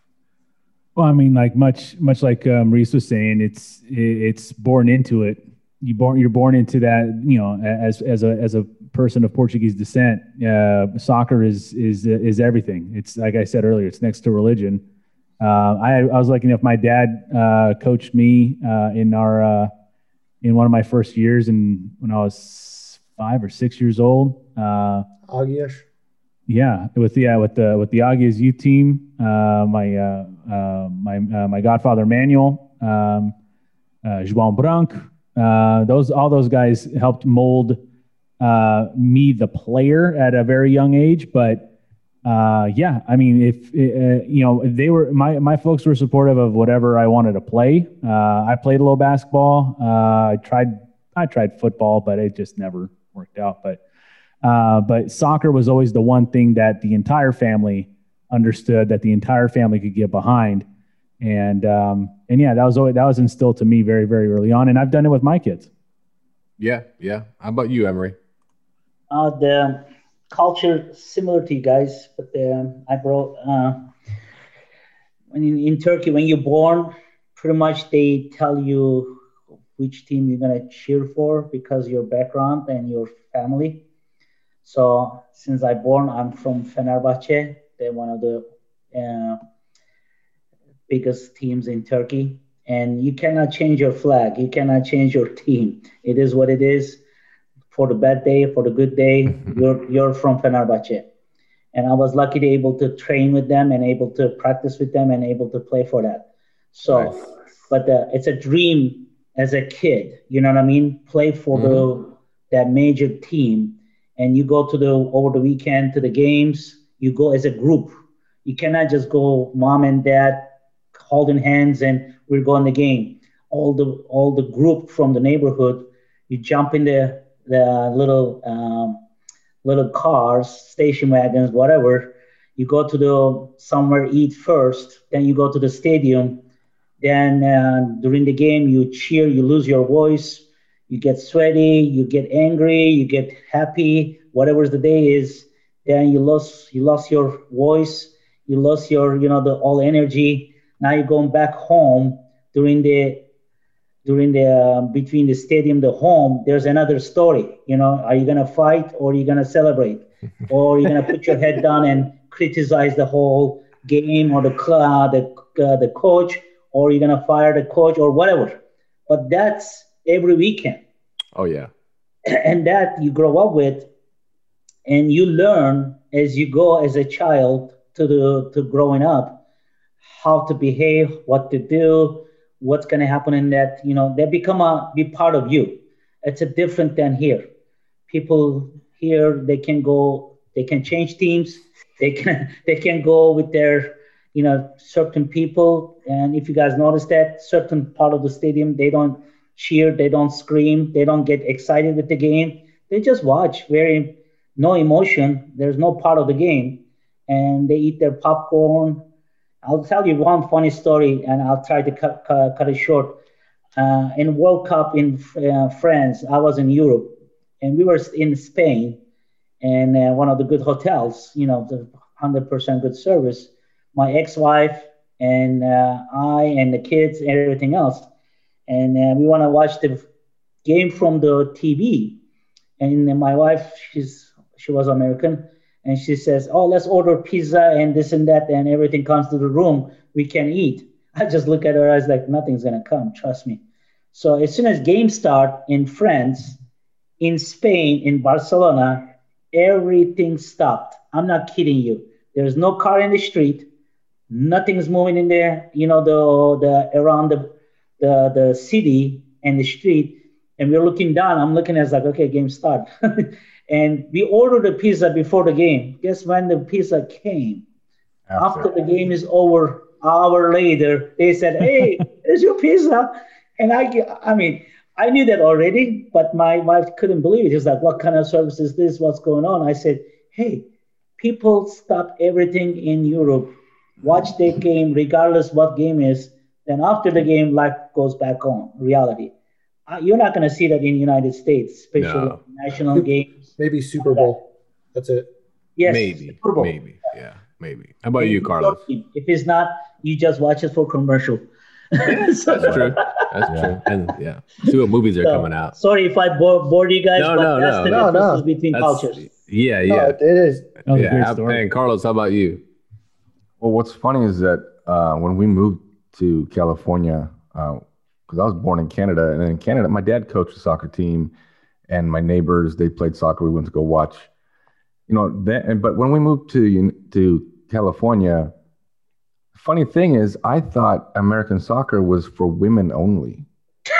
Well, I mean, like much much like um, Reese was saying, it's it's born into it. You born you're born into that. You know, as as a as a person of Portuguese descent, uh, soccer is is is everything. It's like I said earlier, it's next to religion. Uh, I I was lucky enough. My dad uh, coached me uh, in our uh, in one of my first years, and when I was five or six years old. Uh, yeah, with the yeah, with the with the Aguias youth team, uh, my uh, uh, my uh, my godfather Manuel, um, uh, João Branco, uh, those all those guys helped mold uh, me the player at a very young age. But uh, yeah, I mean, if uh, you know, they were my my folks were supportive of whatever I wanted to play. Uh, I played a little basketball. Uh, I tried I tried football, but it just never worked out. But uh, but soccer was always the one thing that the entire family understood that the entire family could get behind. And um, and yeah, that was always, that was instilled to me very very early on, and I've done it with my kids. Yeah, yeah. How about you, Emery? Uh, the culture similar to you guys, but the, I brought uh, in, in Turkey when you're born, pretty much they tell you which team you're gonna cheer for because your background and your family. So since I born, I'm from Fenerbahce. They're one of the uh, biggest teams in Turkey, and you cannot change your flag. You cannot change your team. It is what it is. For the bad day, for the good day, you're you're from Fenerbahce, and I was lucky to able to train with them and able to practice with them and able to play for that. So, Nice. but uh, it's a dream as a kid. You know what I mean? Play for the that major team, and you go to the over the weekend to the games. You go as a group. You cannot just go mom and dad holding hands and we're going the game. All the all the group from the neighborhood, you jump in the the little um, little cars, station wagons, whatever. You go to the somewhere eat first, then you go to the stadium. Then uh, during the game, you cheer, you lose your voice, you get sweaty, you get angry, you get happy, whatever the day is. Then you lost you lost your voice, you lost your you know the all energy. Now you're going back home during the during the uh, between the stadium the home there's another story you know are you going to fight or are you going to celebrate? Or are you going to put your head down and criticize the whole game or the cl- the uh, the coach or you're going to fire the coach or whatever. But that's every weekend. Oh yeah. and that you grow up with and you learn as you go as a child to the to growing up how to behave what to do what's going to happen in that you know they become a be part of you. It's a different than here. People here they can go they can change teams. They can they can go with their you know certain people. And if you guys notice that certain part of the stadium they don't cheer they don't scream they don't get excited with the game. They just watch very no emotion. There's no part of the game. And they eat their popcorn i'll tell you one funny story and i'll try to cut, cut, cut it short. Uh, in world cup in uh, france i was in europe and we were in spain and uh, one of the good hotels you know the 100% good service. My ex-wife and uh, i and the kids and everything else. And uh, we want to watch the game from the tv and my wife she's she was american and she says oh let's order pizza and this and that and everything comes to the room. We can eat. I just look at her eyes like nothing's gonna come trust me. So as soon as games start in france in spain in barcelona everything stopped. I'm not kidding you. There's no car in the street. Nothing's moving in there you know the the around the the, the city and the street and we're looking down. I'm looking at like, okay, game start. and we ordered the pizza before the game. Guess when the pizza came? After, the game is over, hour later, they said, "Hey, there's your pizza." And I, I mean, I knew that already, but my wife couldn't believe it. He was like, "What kind of service is this? What's going on?" I said, "Hey, people stop everything in Europe, watch the game, regardless what game is. Then after the game, life goes back on reality." Uh, you're not going to see that in the United States, especially No. national games. Maybe Super Bowl. That's it. Yes, maybe. Super Bowl. Maybe. Yeah. Maybe. How about you, Carlos? If it's not, you just watch it for commercial. So- That's true. That's Yeah. true. And yeah, see what movies are so, coming out. Sorry if I bo- bored you guys, No, but no, no, the no, no. between That's, cultures. yeah, No, yeah. it is. That was yeah. great how- story. And Carlos, how about you? Well, what's funny is that uh, when we moved to California, because I was born in Canada, and in Canada, my dad coached a soccer team, and my neighbors they played soccer. We went to go watch, you know, then, but when we moved to to California, funny thing is, I thought American soccer was for women only.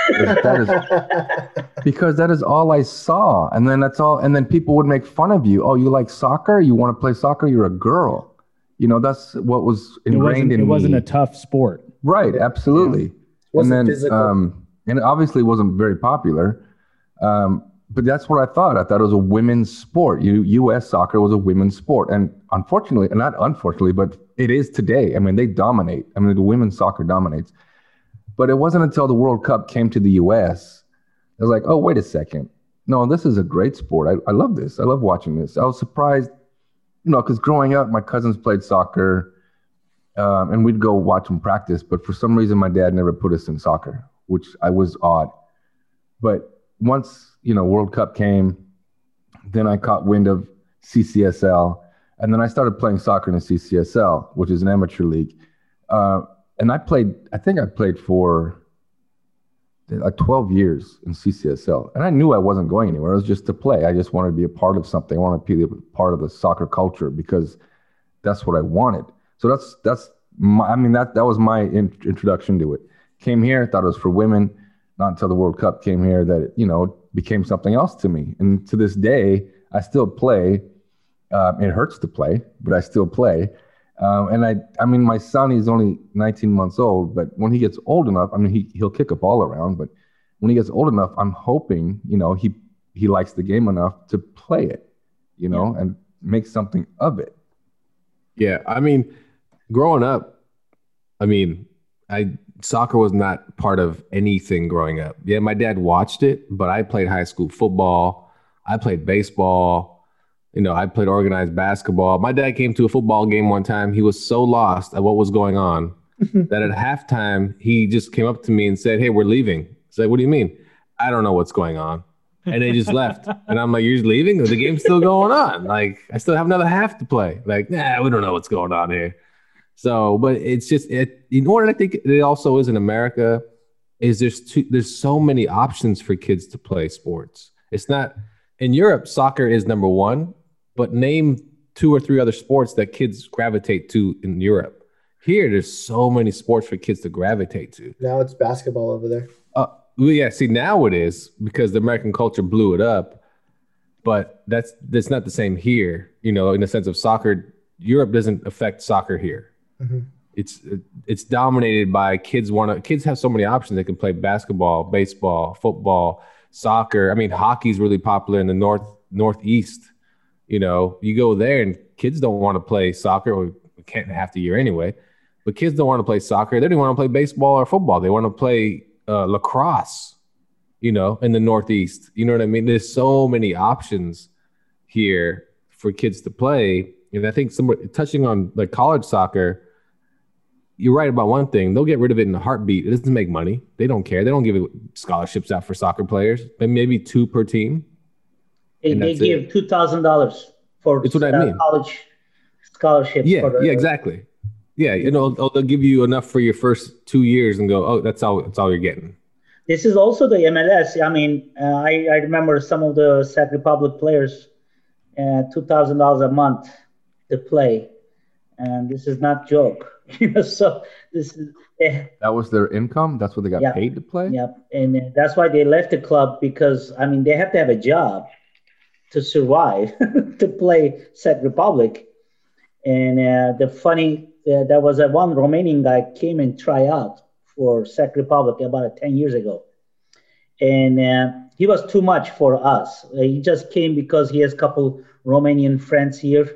that is, because that is all I saw, and then that's all, and then people would make fun of you. Oh, you like soccer? You want to play soccer? You're a girl. You know, that's what was ingrained it in It wasn't a tough sport. Right, absolutely. Yeah. Wasn't and then, physical. um, and it obviously wasn't very popular. Um, but that's what I thought. I thought it was a women's sport. U- U.S. soccer was a women's sport, and unfortunately, not unfortunately, but it is today. I mean, they dominate. I mean, the women's soccer dominates. But it wasn't until the World Cup came to the U.S. I was like, oh, wait a second. No, this is a great sport. I, I love this. I love watching this. I was surprised, you know, because growing up, my cousins played soccer um, and we'd go watch them practice. But for some reason, my dad never put us in soccer, which I was odd. But once you know World Cup came, then I caught wind of CCSL, and then I started playing soccer in the CCSL, which is an amateur league. Uh, and I played. I think I played for like 12 years in CCSL, and I knew I wasn't going anywhere. It was just to play. I just wanted to be a part of something. I wanted to be a part of the soccer culture because that's what I wanted. So that's that's my, I mean that that was my in, introduction to it. Came here, thought it was for women. Not until the World Cup came here that it, you know became something else to me. And to this day, I still play. Um, it hurts to play, but I still play. Um, and I, I mean, my son, he's only 19 months old, but when he gets old enough, I mean, he, he'll kick a ball around, but when he gets old enough, I'm hoping, you know, he, he likes the game enough to play it, you know, and make something of it. Yeah, I mean, growing up, I mean, I soccer was not part of anything growing up. Yeah, my dad watched it, but I played high school football. I played baseball. You know, I played organized basketball. My dad came to a football game one time. He was so lost at what was going on mm-hmm. that at halftime he just came up to me and said, "Hey, we're leaving." I said, "What do you mean?" I don't know what's going on. And they just left. And I'm like, You're just leaving? The game's still going on. Like, I still have another half to play. Like, nah, we don't know what's going on here. So, but it's just it. You know what I think it also is in America is there's two, there's so many options for kids to play sports. It's not in Europe. Soccer is number one, but name two or three other sports that kids gravitate to in Europe. Here, there's so many sports for kids to gravitate to. now it's basketball over there. Uh, well, yeah. See, now it is because the American culture blew it up, but that's that's not the same here. You know, in the sense of soccer, Europe doesn't affect soccer here. It's it's dominated by kids. Want to kids have so many options. They can play basketball, baseball, football, soccer. I mean, hockey's really popular in the north northeast. You know, you go there and kids don't want to play soccer. Or we can't half the year anyway. But kids don't want to play soccer. They don't want to play baseball or football. They want to play uh, lacrosse, you know, in the Northeast. You know what I mean? There's so many options here for kids to play. And I think some touching on like college soccer, you're right about one thing. They'll get rid of it in a heartbeat. It doesn't make money. They don't care. They don't give scholarships out for soccer players, but maybe two per team. They, And they give two thousand dollars for That's what I mean. college scholarships. Yeah, for the, yeah, exactly. Yeah, you know, they'll, they'll give you enough for your first two years and go, oh, that's all. That's all you're getting. This is also the MLS. I mean, uh, I, I remember some of the Czech Republic players, uh, two thousand dollars a month to play, and this is not joke. you know, so this is eh, That was their income. That's what they got Yeah. paid to play. yeah, and uh, that's why they left the club because I mean they have to have a job to survive to play Czech Republic, and uh, the funny uh, there was a one Romanian guy came and try out for Czech Republic about ten years ago, and uh, he was too much for us. Uh, he just came because he has a couple Romanian friends here,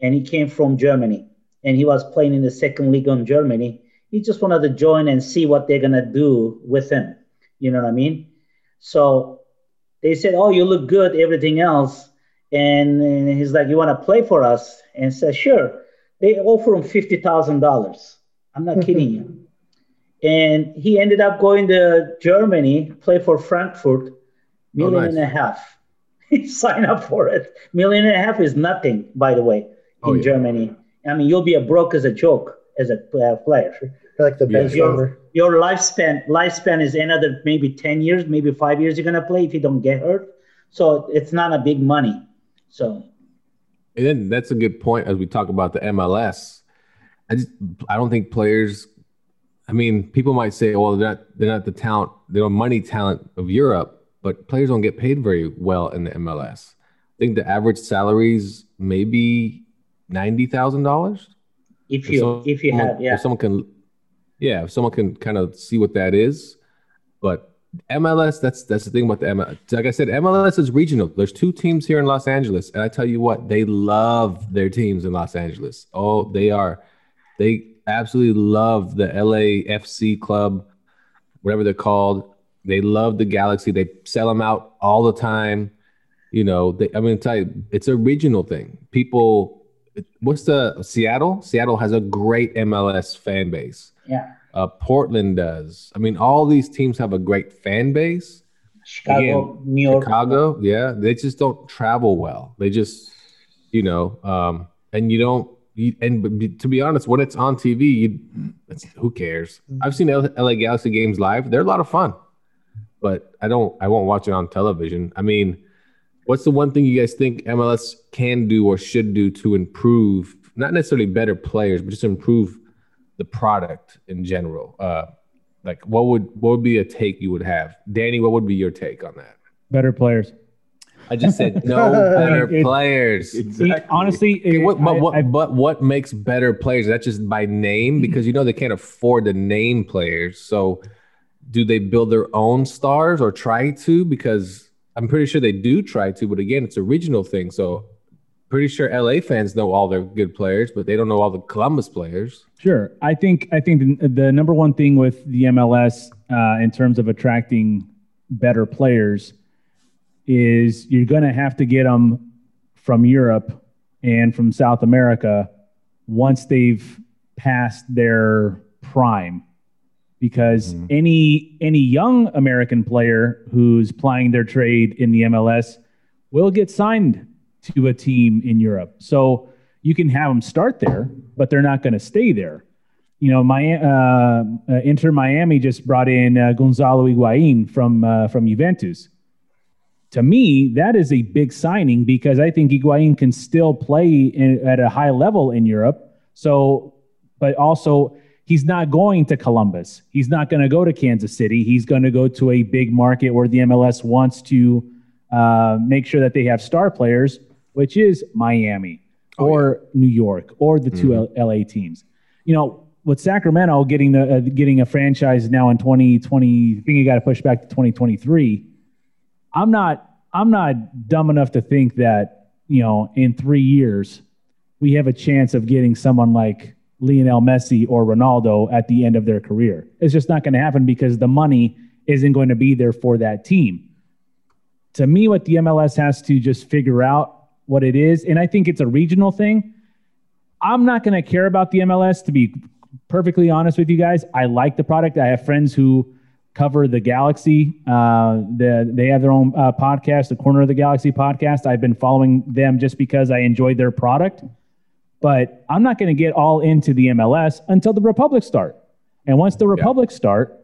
and he came from Germany, and he was playing in the second league in Germany. He just wanted to join and see what they're gonna do with him. You know what I mean? So they said, "Oh, you look good, everything else," and, and he's like, "You want to play for us?" And said, "Sure." They offer him fifty thousand dollars. I'm not kidding you. And he ended up going to Germany, play for Frankfurt, oh, million nice. and a half. He signed up for it. Million and a half is nothing, by the way, oh, in Oh, yeah. Germany. I mean, you'll be a broke as a joke as a uh, player. Like the Yeah. bench Your, your lifespan lifespan is another maybe 10 years, maybe five years you're gonna play if you don't get hurt. So it's not a big money. So And then that's a good point as we talk about the MLS. I just I don't think players. I mean, people might say, "Well, they're not they're not the talent, they're not money talent of Europe," but players don't get paid very well in the MLS. I think the average salaries maybe ninety thousand dollars. If you if you have yeah, if someone can, yeah, if someone can kind of see what that is, but MLS, that's that's the thing about the MLS. Like I said, MLS is regional. There's two teams here in Los Angeles, and I tell you what, they love their teams in Los Angeles. Oh, they are, they absolutely love the LAFC club, whatever they're called. They love the Galaxy. They sell them out all the time. You know, they, I'm going to tell you, it's a regional thing. People, what's the Seattle? Seattle has a great MLS fan base. Yeah. Uh, Portland does. I mean, all these teams have a great fan base. Chicago, Again, New York, Chicago, yeah, they just don't travel well. They just, you know, um, and you don't. You, and to be honest, when it's on TV, you, who cares? I've seen LA Galaxy games live; they're a lot of fun, but I don't. I won't watch it on television. I mean, what's the one thing you guys think MLS can do or should do to improve? Not necessarily better players, but just improve the product in general. Uh, like what would what would be a take you would have, Danny? What would be your take on that? Better players. I just said no better it, players. Exactly. Honestly, it, what, but, I, what, I, but what makes better players? That's just by name because you know they can't afford to name players. So, do they build their own stars or try to? Because I'm pretty sure they do try to, but again, it's a regional thing. So pretty sure LA fans know all their good players, but they don't know all the Columbus players. Sure, I think I think the, the number one thing with the MLS uh, in terms of attracting better players is you're going to have to get them from Europe and from South America once they've passed their prime because mm-hmm. any any young American player who's plying their trade in the MLS will get signed to a team in Europe. So you can have them start there, but they're not going to stay there. You know, my uh, uh, Inter Miami just brought in uh, Gonzalo Higuain from uh, from Juventus. To me, that is a big signing because I think Higuain can still play in, at a high level in Europe. So, but also he's not going to Columbus. He's not going to go to Kansas City. He's going to go to a big market where the MLS wants to uh, make sure that they have star players which is Miami oh, or yeah. New York or the 2 mm-hmm. LA teams. You know, with Sacramento getting the uh, getting a franchise now in 2020, I think you got to push back to 2023. I'm not I'm not dumb enough to think that you know in three years we have a chance of getting someone like Lionel Messi or Ronaldo at the end of their career. It's just not going to happen because the money isn't going to be there for that team. To me, what the MLS has to just figure out what it is. And I think it's a regional thing. I'm not going to care about the MLS, to be perfectly honest with you guys. I like the product. I have friends who cover the Galaxy. Uh, the, they have their own uh, podcast, the Corner of the Galaxy podcast. I've been following them just because I enjoyed their product. But I'm not going to get all into the MLS until the Republic start. And once the Republic yeah. start,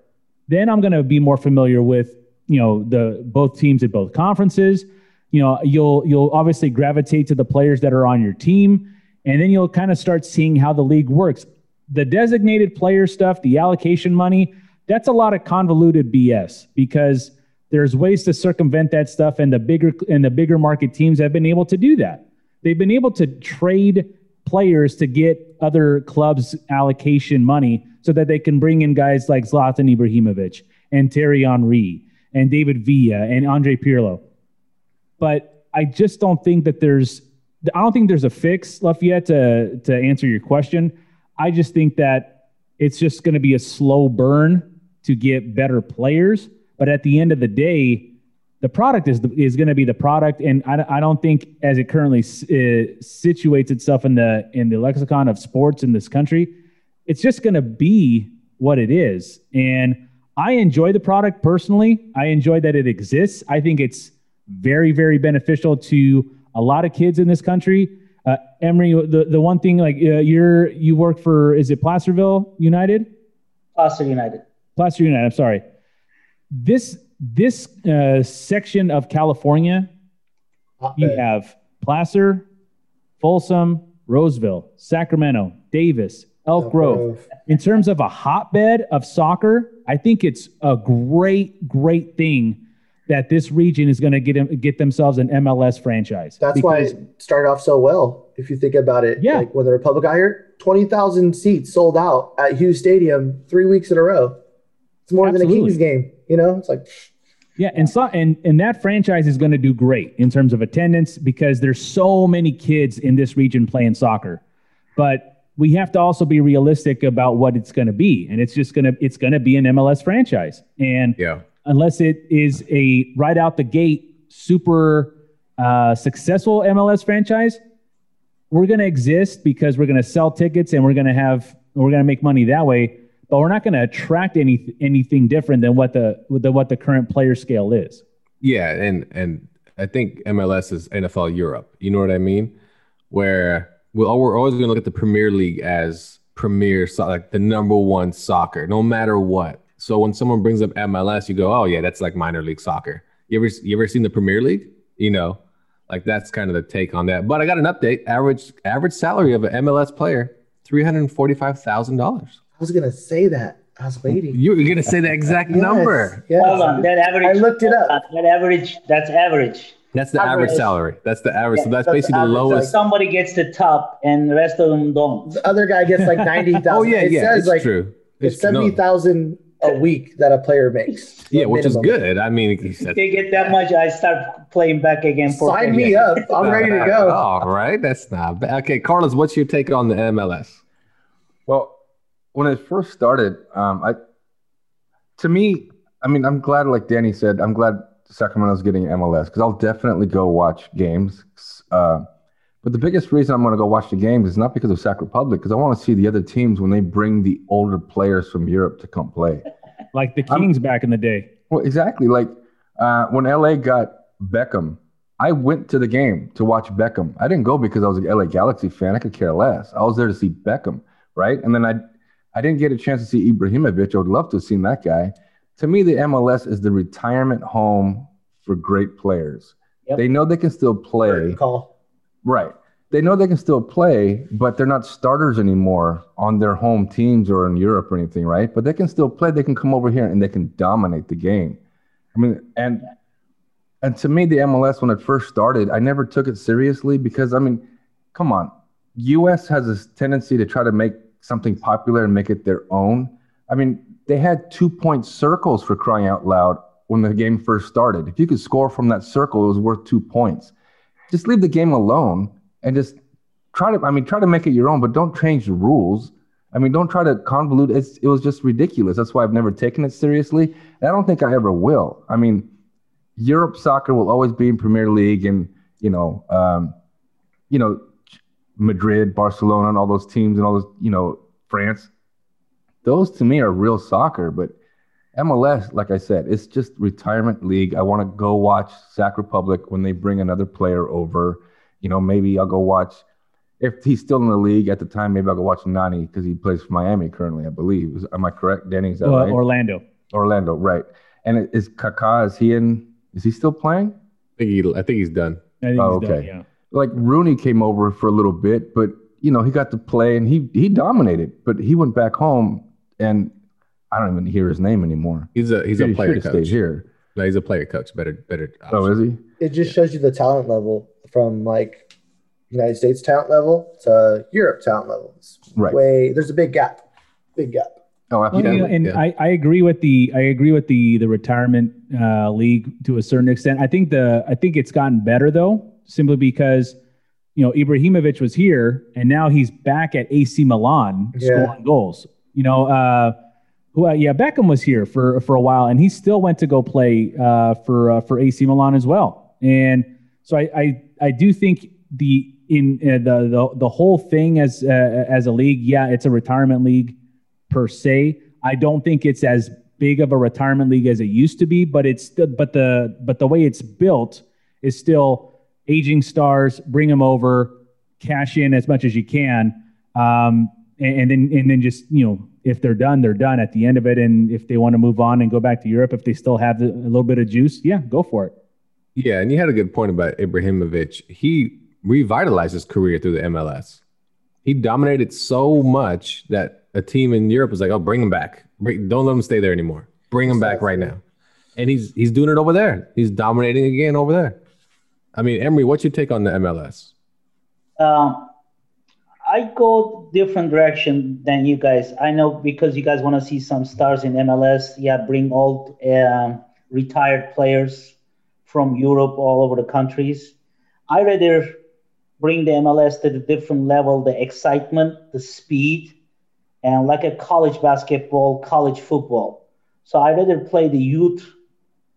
then I'm going to be more familiar with you know the both teams at both conferences you know you'll you'll obviously gravitate to the players that are on your team and then you'll kind of start seeing how the league works the designated player stuff the allocation money that's a lot of convoluted bs because there's ways to circumvent that stuff and the bigger and the bigger market teams have been able to do that they've been able to trade players to get other clubs allocation money so that they can bring in guys like Zlatan Ibrahimovic and Thierry Henry and David Villa and Andre Pirlo but I just don't think that there's I don't think there's a fix left yet to to answer your question. I just think that it's just going to be a slow burn to get better players. But at the end of the day, the product is is going to be the product, and I, I don't think as it currently uh, situates itself in the in the lexicon of sports in this country, it's just going to be what it is. And I enjoy the product personally. I enjoy that it exists. I think it's very, very beneficial to a lot of kids in this country. Uh, Emery, the, the one thing like uh, you're you work for is it Placerville United? Placer United. Placer United. I'm sorry. This this uh, section of California, you have Placer, Folsom, Roseville, Sacramento, Davis, Elk Grove. In terms of a hotbed of soccer, I think it's a great, great thing that this region is going to get get themselves an MLS franchise. That's why it started off so well. If you think about it, Yeah. like when the Republic got here, twenty thousand seats sold out at Hughes Stadium three weeks in a row. It's more than a Kings game. You know, it's like Yeah, and so and and that franchise is going to do great in terms of attendance because there's so many kids in this region playing soccer. But we have to also be realistic about what it's going to be, and it's just going to it's going to be an MLS franchise. And Yeah. unless it is a right out the gate super uh, successful MLS franchise, we're going to exist because we're going to sell tickets and we're going to have we're going to make money that way. But we're not going to attract any anything different than what the than what the current player scale is. Yeah, and and I think MLS is NFL Europe. You know what I mean? Where we're, we're always going to look at the Premier League as premier, so- like the number one soccer, no matter what. So when someone brings up MLS, you go, "Oh yeah, that's like minor league soccer." You ever you ever seen the Premier League? You know, like that's kind of the take on that. But I got an update. Average average salary of an MLS player three hundred forty five thousand dollars. I was gonna say that. I was waiting. You were going to say the exact Yes, number. yes. Hold on, that average. I looked it up. That average, that's average. That's the average Average. salary. That's the average. so that's that's basically the average, lowest. Somebody gets the top, and the rest of them don't. The other guy gets like ninety thousand. Oh yeah, it yeah, says it's like true. it's true. No, a week that a player makes. yeah, which is good. I mean, that's- They get that much, I start playing back again. For Sign me up. I'm ready to go. All right, that's not bad. Okay, Carlos, what's your take on the MLS? Well, when it first started, um, I to me, I mean, I'm glad, like Danny said, I'm glad Sacramento's getting MLS because I'll definitely go watch games. Uh, but the biggest reason I'm going to go watch the games is not because of Sac Republic, because I want to see the other teams when they bring the older players from Europe to come play. Like the Kings back in the day. Well, exactly. Like uh, when LA got Beckham, I went to the game to watch Beckham. I didn't go because I was a LA Galaxy fan. I could care less. I was there to see Beckham, right? And then I, I didn't get a chance to see Ibrahimovic. I would love to have seen that guy. To me, the MLS is the retirement home for great players. Yep. They know they can still play. Good Call. Right. They know they can still play, but they're not starters anymore on their home teams or in Europe or anything, right? But they can still play. They can come over here and they can dominate the game. I mean, and and to me, the MLS when it first started, I never took it seriously because I mean, come on, US has this tendency to try to make something popular and make it their own. I mean, they had two point circles for crying out loud when the game first started. If you could score from that circle, it was worth two points. Just leave the game alone and just try to i mean try to make it your own but don't change the rules. I mean don't try to convolute. It's, it was just ridiculous. That's why i've never taken it seriously and i don't think i ever will. I mean europe soccer will always be in premier league and you know um, you know madrid barcelona and all those teams and all those you know france those to me are real soccer but MLS, like I said, it's just retirement league. I want to go watch Sac Republic when they bring another player over. You know, maybe I'll go watch if he's still in the league at the time. Maybe I'll go watch Nani because he plays for Miami currently, I believe. Is, am I correct, Danny? Is that Uh, right? Orlando. Orlando, right? And is Kaká? Is he in? Is he still playing? I think, he, I think he's done. I think Oh, he's done, okay. yeah. Like Rooney came over for a little bit, but you know he got to play and he he dominated. But he went back home and I don't even hear his name anymore. He's a he's He a should player have coach. stayed here. No, he's a player coach. Better better. Oh, is he? It just shows you the talent level from like United States talent level to Europe talent level. It's Right. Way there's a big gap. Big gap. Oh, Well, absolutely. you know, and Yeah. I, I agree with the I agree with the the retirement uh, league to a certain extent. I think the I think it's gotten better though, simply because you know Ibrahimovic was here and now he's back at AC Milan Yeah. scoring goals. You know, uh, who uh, yeah Beckham was here for for a while and he still went to go play uh, for uh, for AC Milan as well. And so I I, I do think the in uh, the, the the whole thing as uh, as a league, yeah, it's a retirement league per se. I don't think it's as big of a retirement league as it used to be, but it's still, but the but the way it's built is still aging stars, bring them over, cash in as much as you can, um, and, and then and then just you know if they're done, they're done at the end of it, and if they want to move on and go back to Europe, if they still have a little bit of juice, yeah, go for it. Yeah, and you had a good point about Ibrahimovic. He revitalized his career through the MLS. He dominated so much that a team in Europe was like, "Oh, bring him back. Bring, don't let him stay there anymore. Bring him back right now." And he's he's doing it over there. He's dominating again over there. I mean, Emery, what's your take on the MLS? Um, I go different direction than you guys. I know because you guys want to see some stars in MLS. Yeah, bring old um, retired players from Europe all over the countries. I rather bring the MLS to the different level, the excitement, the speed, and like a college basketball, college football. So I rather play the youth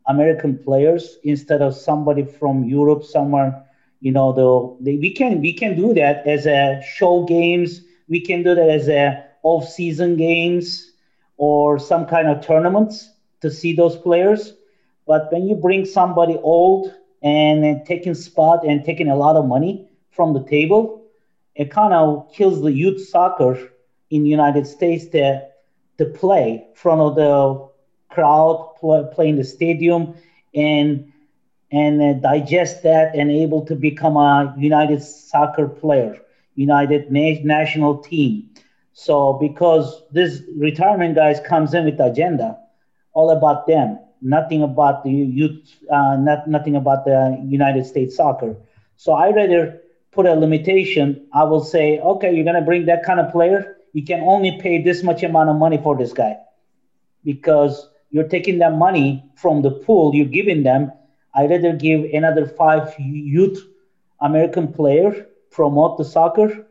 American players instead of somebody from Europe somewhere. You know, the, the we can we can do that as a show games. We can do that as a off season games or some kind of tournaments to see those players. But when you bring somebody old and taking spot and taking a lot of money from the table, it kind of kills the youth soccer in the United States to, to play front of the crowd, play, in the stadium, and and uh, digest that and able to become a United soccer player, United na- national team. So because this retirement guys comes in with agenda, all about them, nothing about the youth, uh, not nothing about the United States soccer. So I rather put a limitation. I will say, okay, you're gonna bring that kind of player. You can only pay this much amount of money for this guy, because you're taking that money from the pool you're giving them. I'd rather give another five youth American players promote the soccer,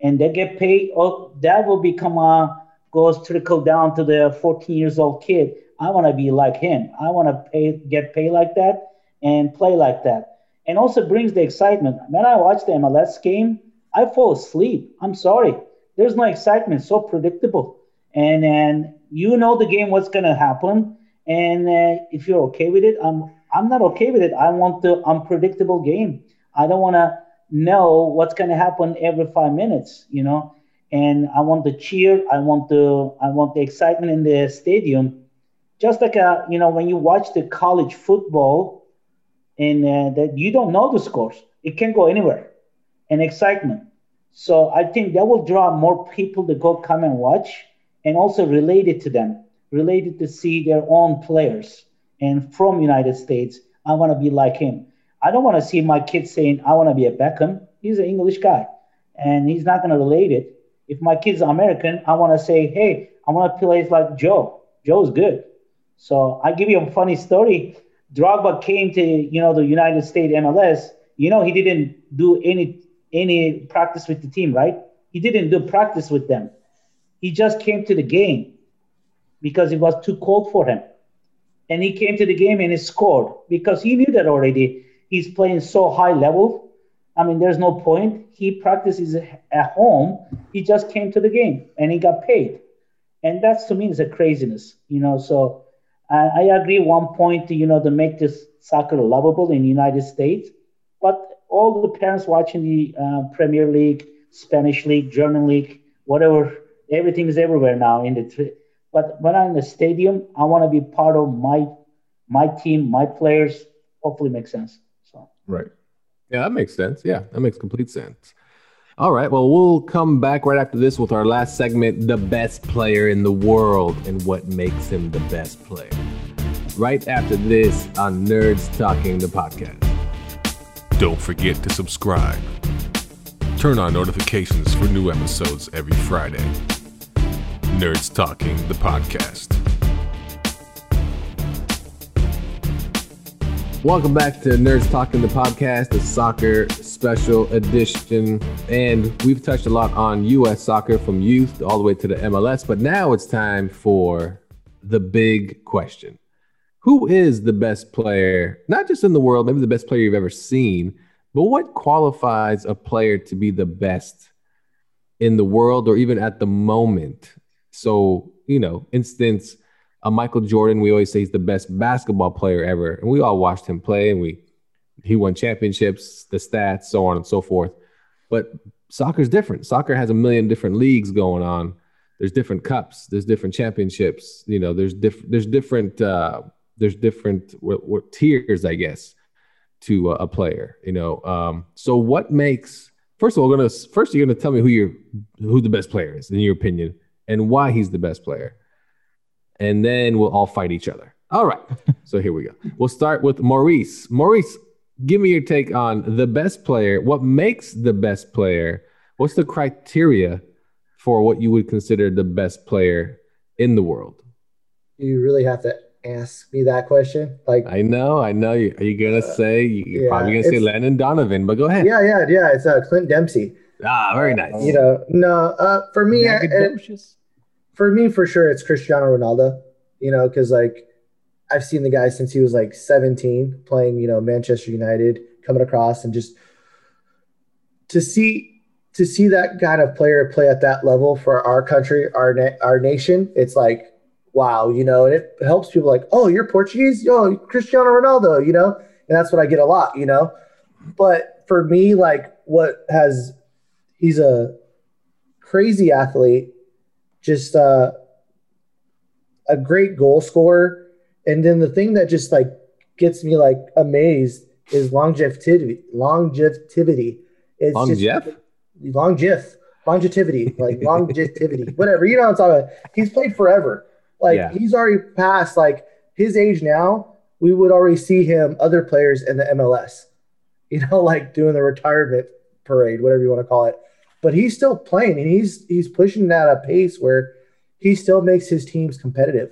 and they get paid. Oh, that will become a goes trickle down to the 14 years old kid. I want to be like him. I want to pay get paid like that and play like that. And also brings the excitement. When I watch the MLS game, I fall asleep. I'm sorry. There's no excitement. So predictable. And and you know the game what's to happen and uh, if you're okay with it i'm i'm not okay with it. I want the unpredictable game. I don't want to know what's to happen every five minutes you know? And i want the cheer i want the i want the excitement in the stadium. Just like a, uh, you know when you watch the college football and uh, that you don't know the scores it can go anywhere. And excitement. So i think that will draw more people to go come and watch and also related to them, related to see their own players. And from United States, I want to be like him. I don't want to see my kid saying, I want to be a Beckham. He's an English guy, and he's not going to relate it. If my kid's are American, I want to say, hey, I want to play like Joe. Joe's good. So I give you a funny story. Drogba came to you know the United States MLS. You know he didn't do any any practice with the team, right? He didn't do practice with them. He just came to the game because it was too cold for him. And he came to the game and he scored because he knew that already. He's playing so high level. I mean, there's no point. He practices at home. He just came to the game and he got paid. And that's to me is a craziness, you know. So I, I agree one point, you know, to make this soccer lovable in the United States. But all the parents watching the uh, Premier League, Spanish League, German League, whatever everything is everywhere now in the but when I'm in the stadium, I want to be part of my my team, my players. Hopefully, makes sense. So right, yeah, that makes sense. Yeah, that makes complete sense. All right, well, we'll come back right after this with our last segment: the best player in the world and what makes him the best player. Right after this on Nerds Talking the podcast. Don't forget to subscribe. Turn on notifications for new episodes every Friday. Nerds Talking, the podcast. Welcome back to Nerds Talking, the podcast, the soccer special edition. And we've touched a lot on U.S. soccer from youth all the way to the MLS, but now it's time for the big question Who is the best player, not just in the world, maybe the best player you've ever seen, but what qualifies a player to be the best in the world or even at the moment? So, you know, instance, a Michael Jordan, we always say he's the best basketball player ever. And we all watched him play and we he won championships, the stats, so on and so forth. But soccer's different. Soccer has a million different leagues going on. There's different cups, there's different championships, you know, there's different there's different uh there's different tiers, I guess. to a, a player. You know, um, so what makes first of all, gonna first you're gonna tell me who your who the best player is in your opinion and why he's the best player, and then we'll all fight each other. All right, so here we go. We'll start with Maurice. Maurice, give me your take on the best player. What makes the best player? What's the criteria for what you would consider the best player in the world? You really have to ask me that question. Like, I know, I know. You, are you gonna Uh, say? You're yeah, probably gonna say Landon Donovan, but go ahead. yeah, yeah, yeah. It's uh, Clint Dempsey. Ah, very nice. You know, no, uh, for me, I- it- for me, for sure, it's Cristiano Ronaldo. You know, because like I've seen the guy since he was like 17, playing. You know, Manchester United, coming across and just to see to see that kind of player play at that level for our country, our na- our nation. It's like wow, you know, and it helps people like, oh, you're Portuguese, yo, Cristiano Ronaldo, you know, and that's what I get a lot, you know. But for me, like, what has he's a crazy athlete, just uh, a great goal scorer, and then the thing that just like gets me like amazed is longevity. Longevity. It's Longef? just longef, longevity, like longevity, whatever. You know what I'm talking about. He's played forever. Like Yeah. he's already past like his age now. We would already see him other players in the MLS. You know, like doing the retirement parade, whatever you want to call it. But he's still playing and he's he's pushing at a pace where he still makes his teams competitive.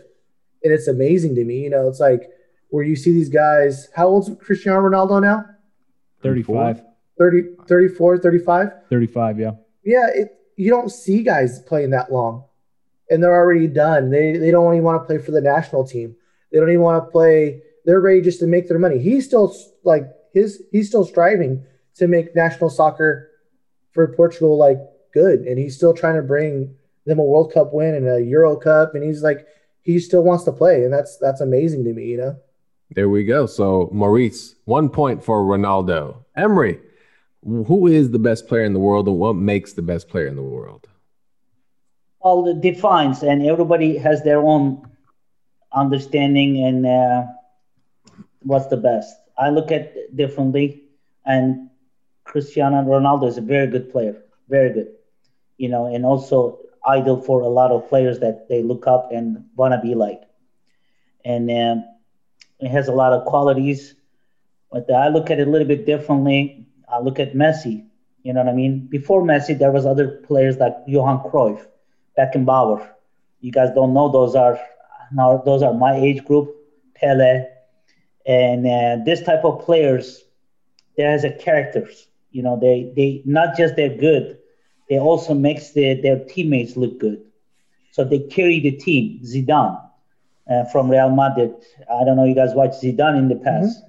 And it's amazing to me. You know, it's like where you see these guys. How old's Cristiano Ronaldo now? 35, 30, 34, 35? 35, yeah. Yeah, it, you don't see guys playing that long, and they're already done. They they don't even want to play for the national team. They don't even want to play. They're ready just to make their money. He's still like his. He's still striving to make national soccer for Portugal like good, and he's still trying to bring them a World Cup win and a Euro Cup, and he's like he still wants to play, and that's that's amazing to me. You know. There we go. So Maurice, one point for Ronaldo. Emery, who is the best player in the world, and what makes the best player in the world? all it defines and everybody has their own understanding and uh, what's the best i look at differently and cristiano ronaldo is a very good player very good you know and also idol for a lot of players that they look up and want to be like and um, it has a lot of qualities but i look at it a little bit differently i look at messi you know what i mean before messi there was other players like johan cruyff Beckenbauer. You guys don't know those are now those are my age group, Pele, and uh, this type of players. There has a characters. You know, they they not just they're good, they also makes their their teammates look good. So they carry the team. Zidane uh, from Real Madrid. I don't know you guys watched Zidane in the past.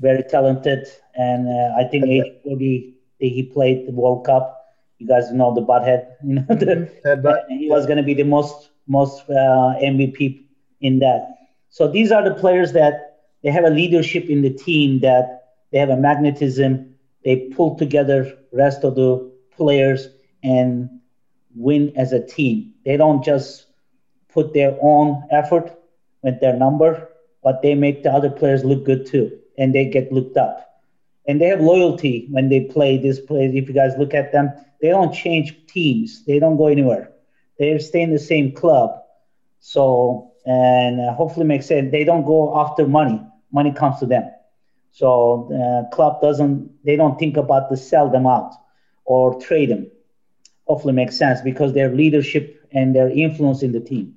Very talented, and uh, I think age 40 he played the World Cup. You guys know the butthead. You know the, and he was going to be the most most uh, MVP in that. So these are the players that they have a leadership in the team that they have a magnetism. They pull together rest of the players and win as a team. They don't just put their own effort with their number, but they make the other players look good too, and they get looked up. And they have loyalty when they play this play. If you guys look at them, they don't change teams. They don't go anywhere. They stay in the same club. So, and hopefully makes sense. They don't go after money. Money comes to them. So, uh, club doesn't. They don't think about to sell them out or trade them. Hopefully makes sense because their leadership and their influence in the team.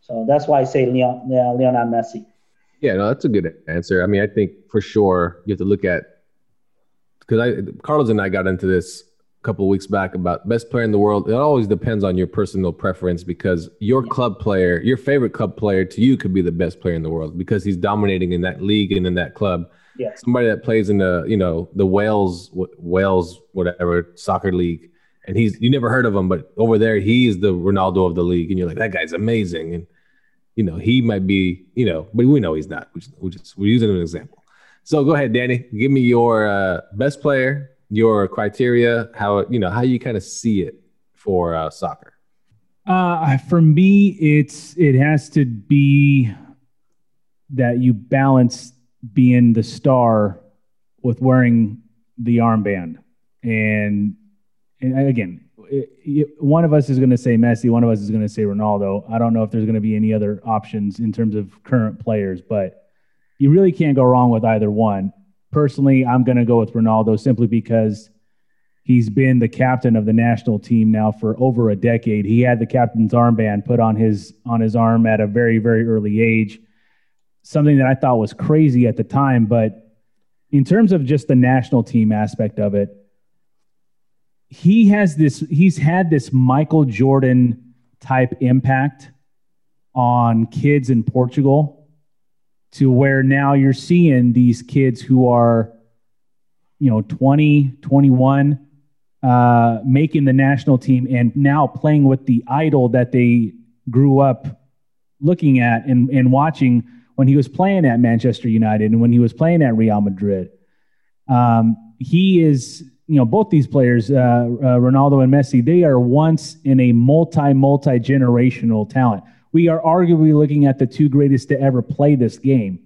So that's why I say Leon, uh, Leonard Messi. Yeah, no, that's a good answer. I mean, I think for sure you have to look at because I Carlos and I got into this a couple of weeks back about best player in the world. It always depends on your personal preference because your club player, your favorite club player to you could be the best player in the world because he's dominating in that league and in that club. Yeah. Somebody that plays in the, you know, the Wales Wales whatever soccer league and he's you never heard of him but over there he's the Ronaldo of the league and you're like that guy's amazing and you know, he might be, you know, but we know he's not. We just, we just we're using an example. So go ahead, Danny. Give me your uh, best player, your criteria, how you know how you kind of see it for uh, soccer. Uh, for me, it's it has to be that you balance being the star with wearing the armband. And, and again, it, it, one of us is going to say Messi, one of us is going to say Ronaldo. I don't know if there's going to be any other options in terms of current players, but you really can't go wrong with either one. Personally, I'm going to go with Ronaldo simply because he's been the captain of the national team now for over a decade. He had the captain's armband put on his on his arm at a very very early age. Something that I thought was crazy at the time, but in terms of just the national team aspect of it, he has this he's had this Michael Jordan type impact on kids in Portugal to where now you're seeing these kids who are you know 20 21 uh, making the national team and now playing with the idol that they grew up looking at and, and watching when he was playing at Manchester United and when he was playing at Real Madrid. Um, he is you know, both these players, uh, uh, Ronaldo and Messi, they are once in a multi, multi generational talent. We are arguably looking at the two greatest to ever play this game.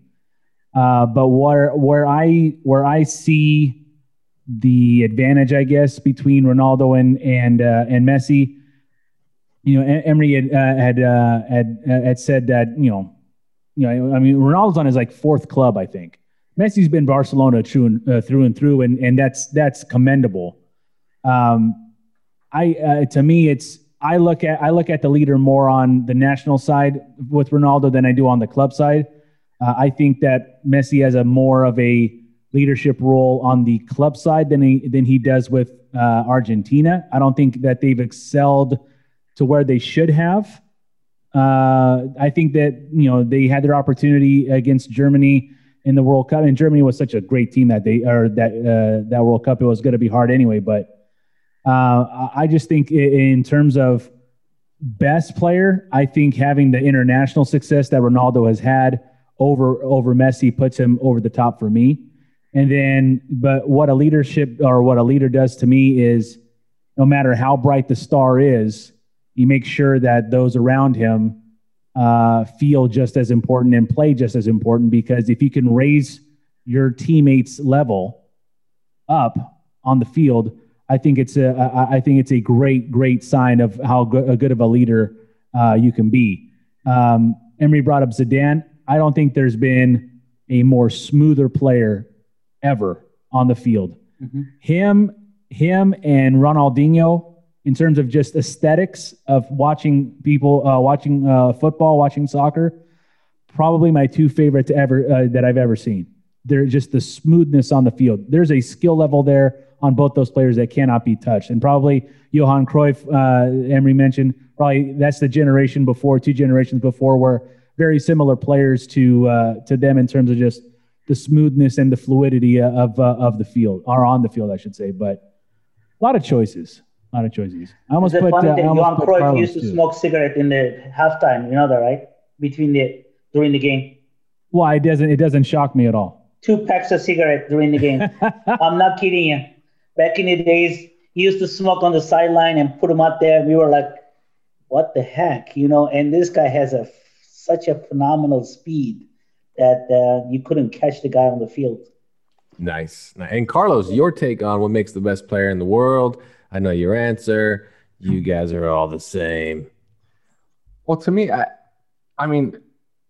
Uh, but where where I where I see the advantage, I guess, between Ronaldo and and uh, and Messi, you know, Emery had uh, had uh, had had said that you know, you know, I mean, Ronaldo's on his like fourth club, I think. Messi's been Barcelona through and, uh, through and through, and and that's that's commendable. Um, I uh, to me, it's I look at I look at the leader more on the national side with Ronaldo than I do on the club side. Uh, I think that Messi has a more of a leadership role on the club side than he than he does with uh, Argentina. I don't think that they've excelled to where they should have. Uh, I think that you know they had their opportunity against Germany in the World Cup. And Germany was such a great team that they or that uh, that World Cup. It was going to be hard anyway. But uh, I just think in terms of best player, I think having the international success that Ronaldo has had over over Messi puts him over the top for me. And then, but what a leadership or what a leader does to me is, no matter how bright the star is, he makes sure that those around him uh, feel just as important and play just as important because if you can raise your teammates level up on the field, I think it's a I think it's a great great sign of how good, a good of a leader uh, you can be. Um, Emery brought up Zidane. I don't think there's been a more smoother player ever on the field. Mm-hmm. Him, him, and Ronaldinho in terms of just aesthetics of watching people uh, watching uh, football, watching soccer. Probably my two favorite to ever uh, that I've ever seen. They're just the smoothness on the field. There's a skill level there on both those players that cannot be touched. And probably Johan Cruyff, uh, Emery mentioned, probably that's the generation before, two generations before, were very similar players to uh, to them in terms of just the smoothness and the fluidity of uh, of the field, or on the field, I should say. But a lot of choices. A lot of choices. I almost Is put. Funny uh, that I almost Johan put Cruyff Carlos used to too. smoke cigarette in the halftime. You know that, right? Between the during the game, Why it doesn't? It doesn't shock me at all. two packs of cigarette during the game. I'm not kidding you. Back in the days, he used to smoke on the sideline and put them out there. We were like, "What the heck?" You know. And this guy has a such a phenomenal speed that uh, you couldn't catch the guy on the field. Nice. And Carlos, your take on what makes the best player in the world? I know your answer. You guys are all the same. Well, to me, I, I mean,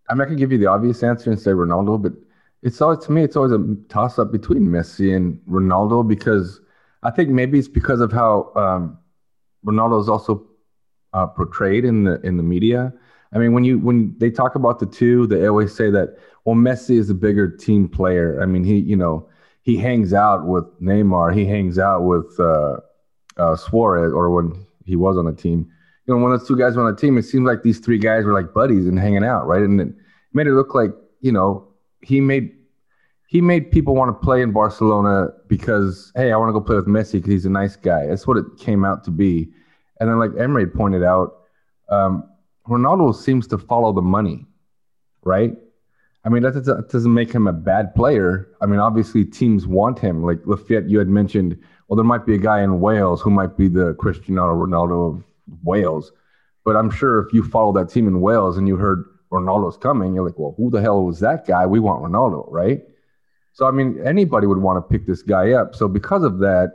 I'm not gonna give you the obvious answer and say Ronaldo, but it's always to me, it's always a toss up between Messi and Ronaldo because I think maybe it's because of how um, Ronaldo is also uh, portrayed in the in the media. I mean, when you when they talk about the two, they always say that well, Messi is a bigger team player. I mean, he you know he hangs out with Neymar, he hangs out with uh, uh, Suarez, or when he was on the team. You know, when those two guys were on the team, it seemed like these three guys were like buddies and hanging out, right? And it made it look like you know he made he made people want to play in Barcelona because hey, I want to go play with Messi because he's a nice guy. That's what it came out to be. And then, like Emery pointed out, um, Ronaldo seems to follow the money, right? I mean, that doesn't, that doesn't make him a bad player. I mean, obviously, teams want him. Like Lafayette, you had mentioned, well, there might be a guy in Wales who might be the Cristiano Ronaldo of Wales. But I'm sure if you follow that team in Wales and you heard Ronaldo's coming, you're like, well, who the hell was that guy? We want Ronaldo, right? So I mean, anybody would want to pick this guy up. So because of that,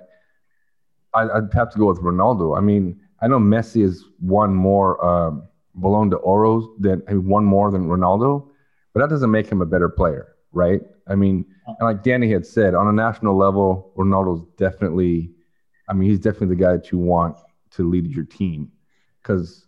I, would have to go with Ronaldo. I mean, I know Messi has won more um, Ballon d'Oros than one more than Ronaldo, but that doesn't make him a better player, right? I mean, and like Danny had said, on a national level, Ronaldo's definitely. I mean, he's definitely the guy that you want to lead your team, because,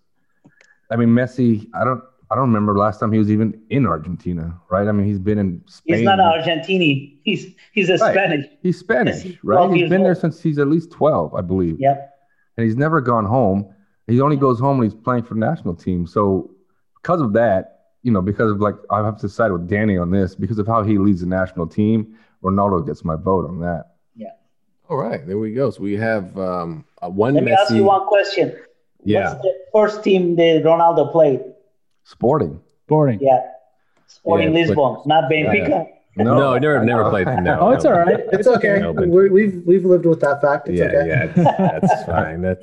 I mean, Messi. I don't. I don't remember last time he was even in Argentina, right? I mean, he's been in Spain. He's not an Argentini. He's he's a Right. Spanish. He's Spanish, right? 12 He's been there since he's at least 12, I believe. Yep. And he's never gone home. He only goes home when he's playing for the national team. So because of that, you know, because of like I have to side with Danny on this, because of how he leads the national team, Ronaldo gets my vote on that. Yeah. All right, there we go. So we have um, one Let me Messi. ask you one question. Yeah. What's the first team that Ronaldo played? Sporting. Sporting. Yeah. Sporting Yeah, Lisbon, not Benfica. No, I never never played. No, Oh, it's no. all right. It's okay. No, but- We're, we've we've lived with that fact. It's Yeah, okay. yeah, that's, that's fine. That's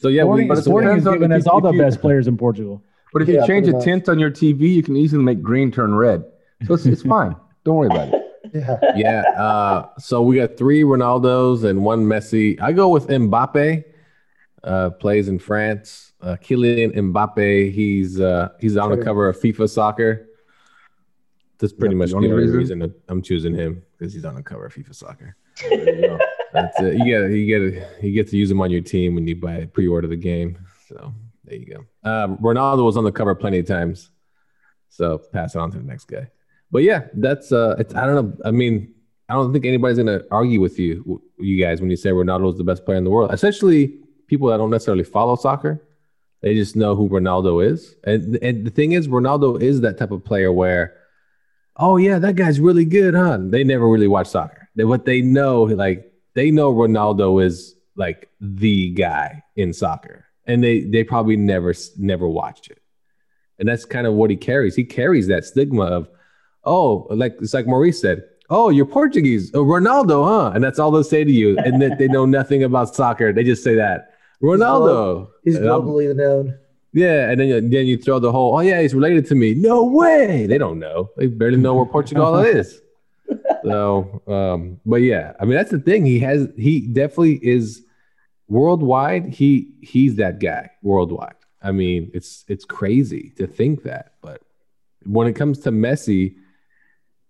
so. Yeah, we, Sporting, but it Sporting has depends given us all the best players in Portugal. But if you Yeah, change a much. tint on your TV, you can easily make green turn red. So it's, it's fine. Don't worry about it. Yeah. yeah. Uh, so we got three Ronaldos and one Messi. I go with Mbappe. Uh, plays in France. Uh, Kylian Mbappe. He's uh, he's on the cover of FIFA Soccer. That's pretty that much the the only only reason, reason? that I'm choosing him because he's on the cover of FIFA Soccer. You go. That's it. You get you get you get to use him on your team when you buy pre-order the game. So there you go. Um, Ronaldo was on the cover plenty of times. So pass it on to the next guy. But yeah, that's uh, it's I don't know. I mean, I don't think anybody's gonna argue with you, you guys, when you say Ronaldo is the best player in the world. Essentially, people that don't necessarily follow soccer, they just know who Ronaldo is. And and the thing is, Ronaldo is that type of player where, oh yeah, that guy's really good, huh? They never really watch soccer. They, what they know, like they know Ronaldo is like the guy in soccer, and they they probably never never watched it. And that's kind of what he carries. He carries that stigma of, oh, like it's like Maurice said, oh, you're Portuguese, oh, Ronaldo, huh? And that's all they'll say to you, and that they know nothing about soccer. They just say that Ronaldo. He's globally known. yeah, and then you, then you throw the whole, oh yeah, he's related to me. No way. They don't know. They barely know where Portugal is. So, um, but yeah, I mean that's the thing. He has he definitely is worldwide. He he's that guy worldwide. I mean, it's it's crazy to think that, but when it comes to Messi,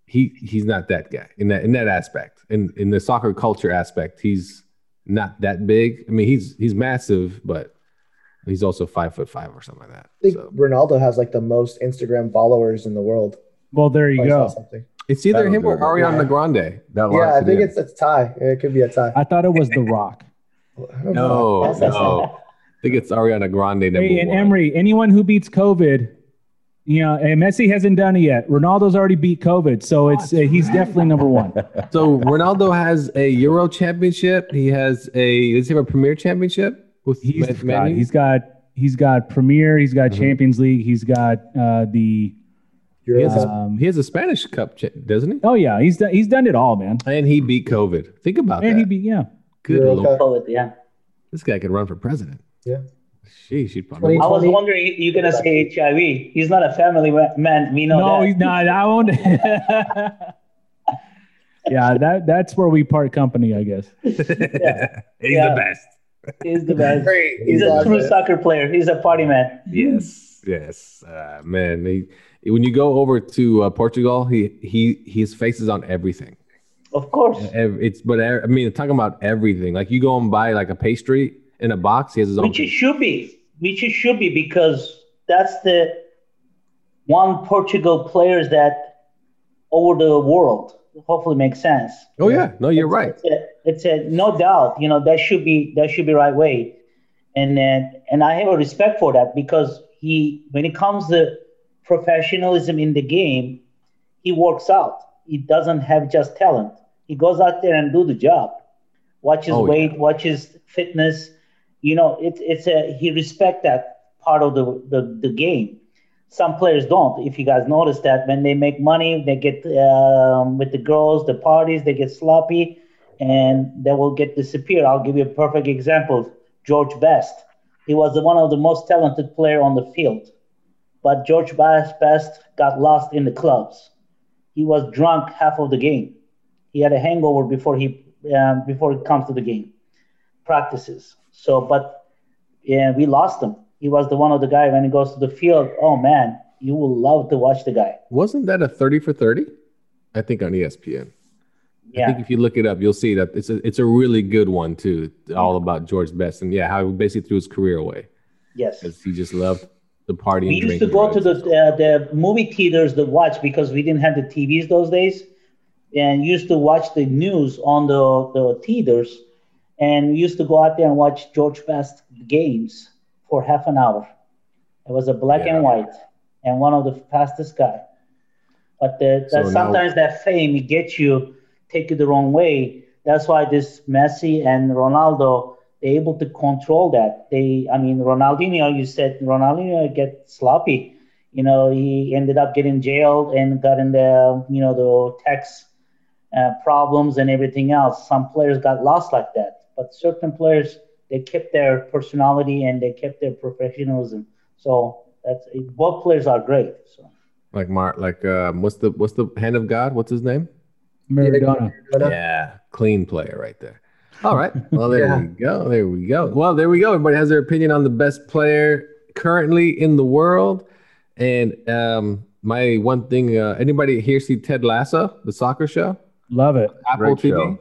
he he's not that guy in that in that aspect. In in the soccer culture aspect, he's not that big. I mean, he's he's massive, but he's also five foot five or something like that. I think So Ronaldo has like the most Instagram followers in the world. Well, there you go. it's either That'll him or it. Ariana Yeah. Grande. That Yeah, I think in. it's it's tie. It could be a tie. I thought it was The Rock. I. No, no. I think it's Ariana Grande number Hey, and one. Emery, anyone who beats COVID, you know, and Messi hasn't done it yet. Ronaldo's already beat COVID, so it's uh, he's definitely number one. So Ronaldo has a Euro championship. He has a does he have a Premier championship with He's Man- got, he's got he's got Premier, he's got Mhm. Champions League, he's got uh, the he has, a, um, he has a Spanish Cup, doesn't he? oh yeah, he's done he's done it all, man. And he beat COVID. Think about it. And that. he beat yeah. Good Euro lord, Poet, yeah. this guy could run for president. Yeah. Sheesh, he'd probably. I was wondering you're gonna say HIV. He's not a family man. We know no, that. he's not. I won't. yeah, that that's where we part company, I guess. he's Yeah. the best. He's the best. Great. He's a awesome. true soccer player. He's a party man. Yes, yes, uh, man. He, when you go over to uh, Portugal, he he his face is on everything. Of course. It's but I mean, talking about everything. Like you go and buy like a pastry in a box. He has his own. Which it should be. Which it should be because that's the one Portugal players that over the world. Hopefully makes sense. oh yeah, no, you're right. It's a, it's a no doubt. You know that should be that should be right way, and then and I have a respect for that because he when it comes to professionalism in the game, he works out. He doesn't have just talent. He goes out there and do the job. Watch his Oh, weight, yeah. watch his fitness. You know, it's it's a he respect that part of the, the the game. Some players don't. If you guys notice that when they make money, they get um, with the girls, the parties, they get sloppy, and they will get disappear. I'll give you a perfect example. George Best. He was one of the most talented player on the field, but George Best got lost in the clubs. He was drunk half of the game. He had a hangover before he um, before he comes to the game practices. So, but yeah, we lost him. He was the one of the guy when he goes to the field. Oh man, you will love to watch the guy. Wasn't that a 30 for 30? I think on ESPN. Yeah. I think if you look it up, you'll see that it's a it's a really good one too. All about George Best and yeah, how he basically threw his career away yes. because he just loved the party. We and used to go to the uh, the movie theaters to watch because we didn't have the TVs those days, and used to watch the news on the the theaters, and used to go out there and watch George Best games for half an hour. It was a black Yeah. and white, and one of the fastest guy. But the, So that now- sometimes that fame it gets you take you the wrong way. That's why this Messi and Ronaldo they're able to control that. They, I mean, Ronaldinho. You said Ronaldinho get sloppy. You know, he ended up getting jailed and got in the, you know, the tax uh, problems and everything else. Some players got lost like that, but certain players they kept their personality and they kept their professionalism. So that's both players are great. So like Mar like um, what's the what's the hand of God? What's his name? Maradona. Yeah, clean player right there. All right. Well, there Yeah. we go. There we go. Well, there we go. Everybody has their opinion on the best player currently in the world. And um, my one thing, uh, anybody here see Ted Lasso, the soccer show? Love it. Apple Great TV. show.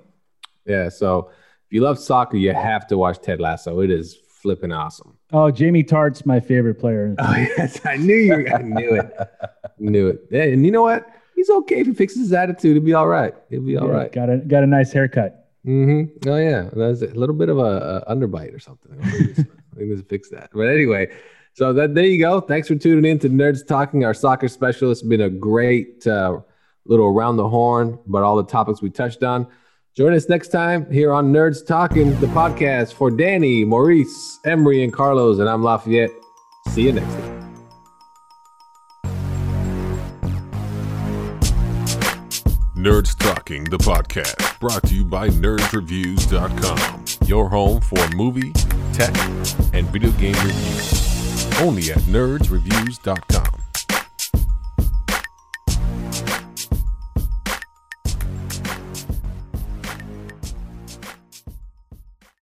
Yeah. So if you love soccer, you have to watch Ted Lasso. It is flipping awesome. Oh, Jamie Tartt's my favorite player. Oh yes, I knew you. I knew it. knew it. And you know what? He's okay if he fixes his attitude. He'll be all right. He'll be all Yeah, right. Got a got a nice haircut. Mm-hmm. Oh yeah, that's a little bit of a, a underbite or something. I think we need to fix that. But anyway, so that there you go. Thanks for tuning in to Nerds Talking. Our soccer specialist It's been a great uh, little around the horn, but all the topics we touched on. Join us next time here on Nerds Talking, the podcast for Danny, Maurice, Emery, and Carlos, and I'm Lafayette. See you next time. Nerds Talking, the podcast, brought to you by nerdsreviews.com, your home for movie, tech, and video game reviews. Only at nerdsreviews.com.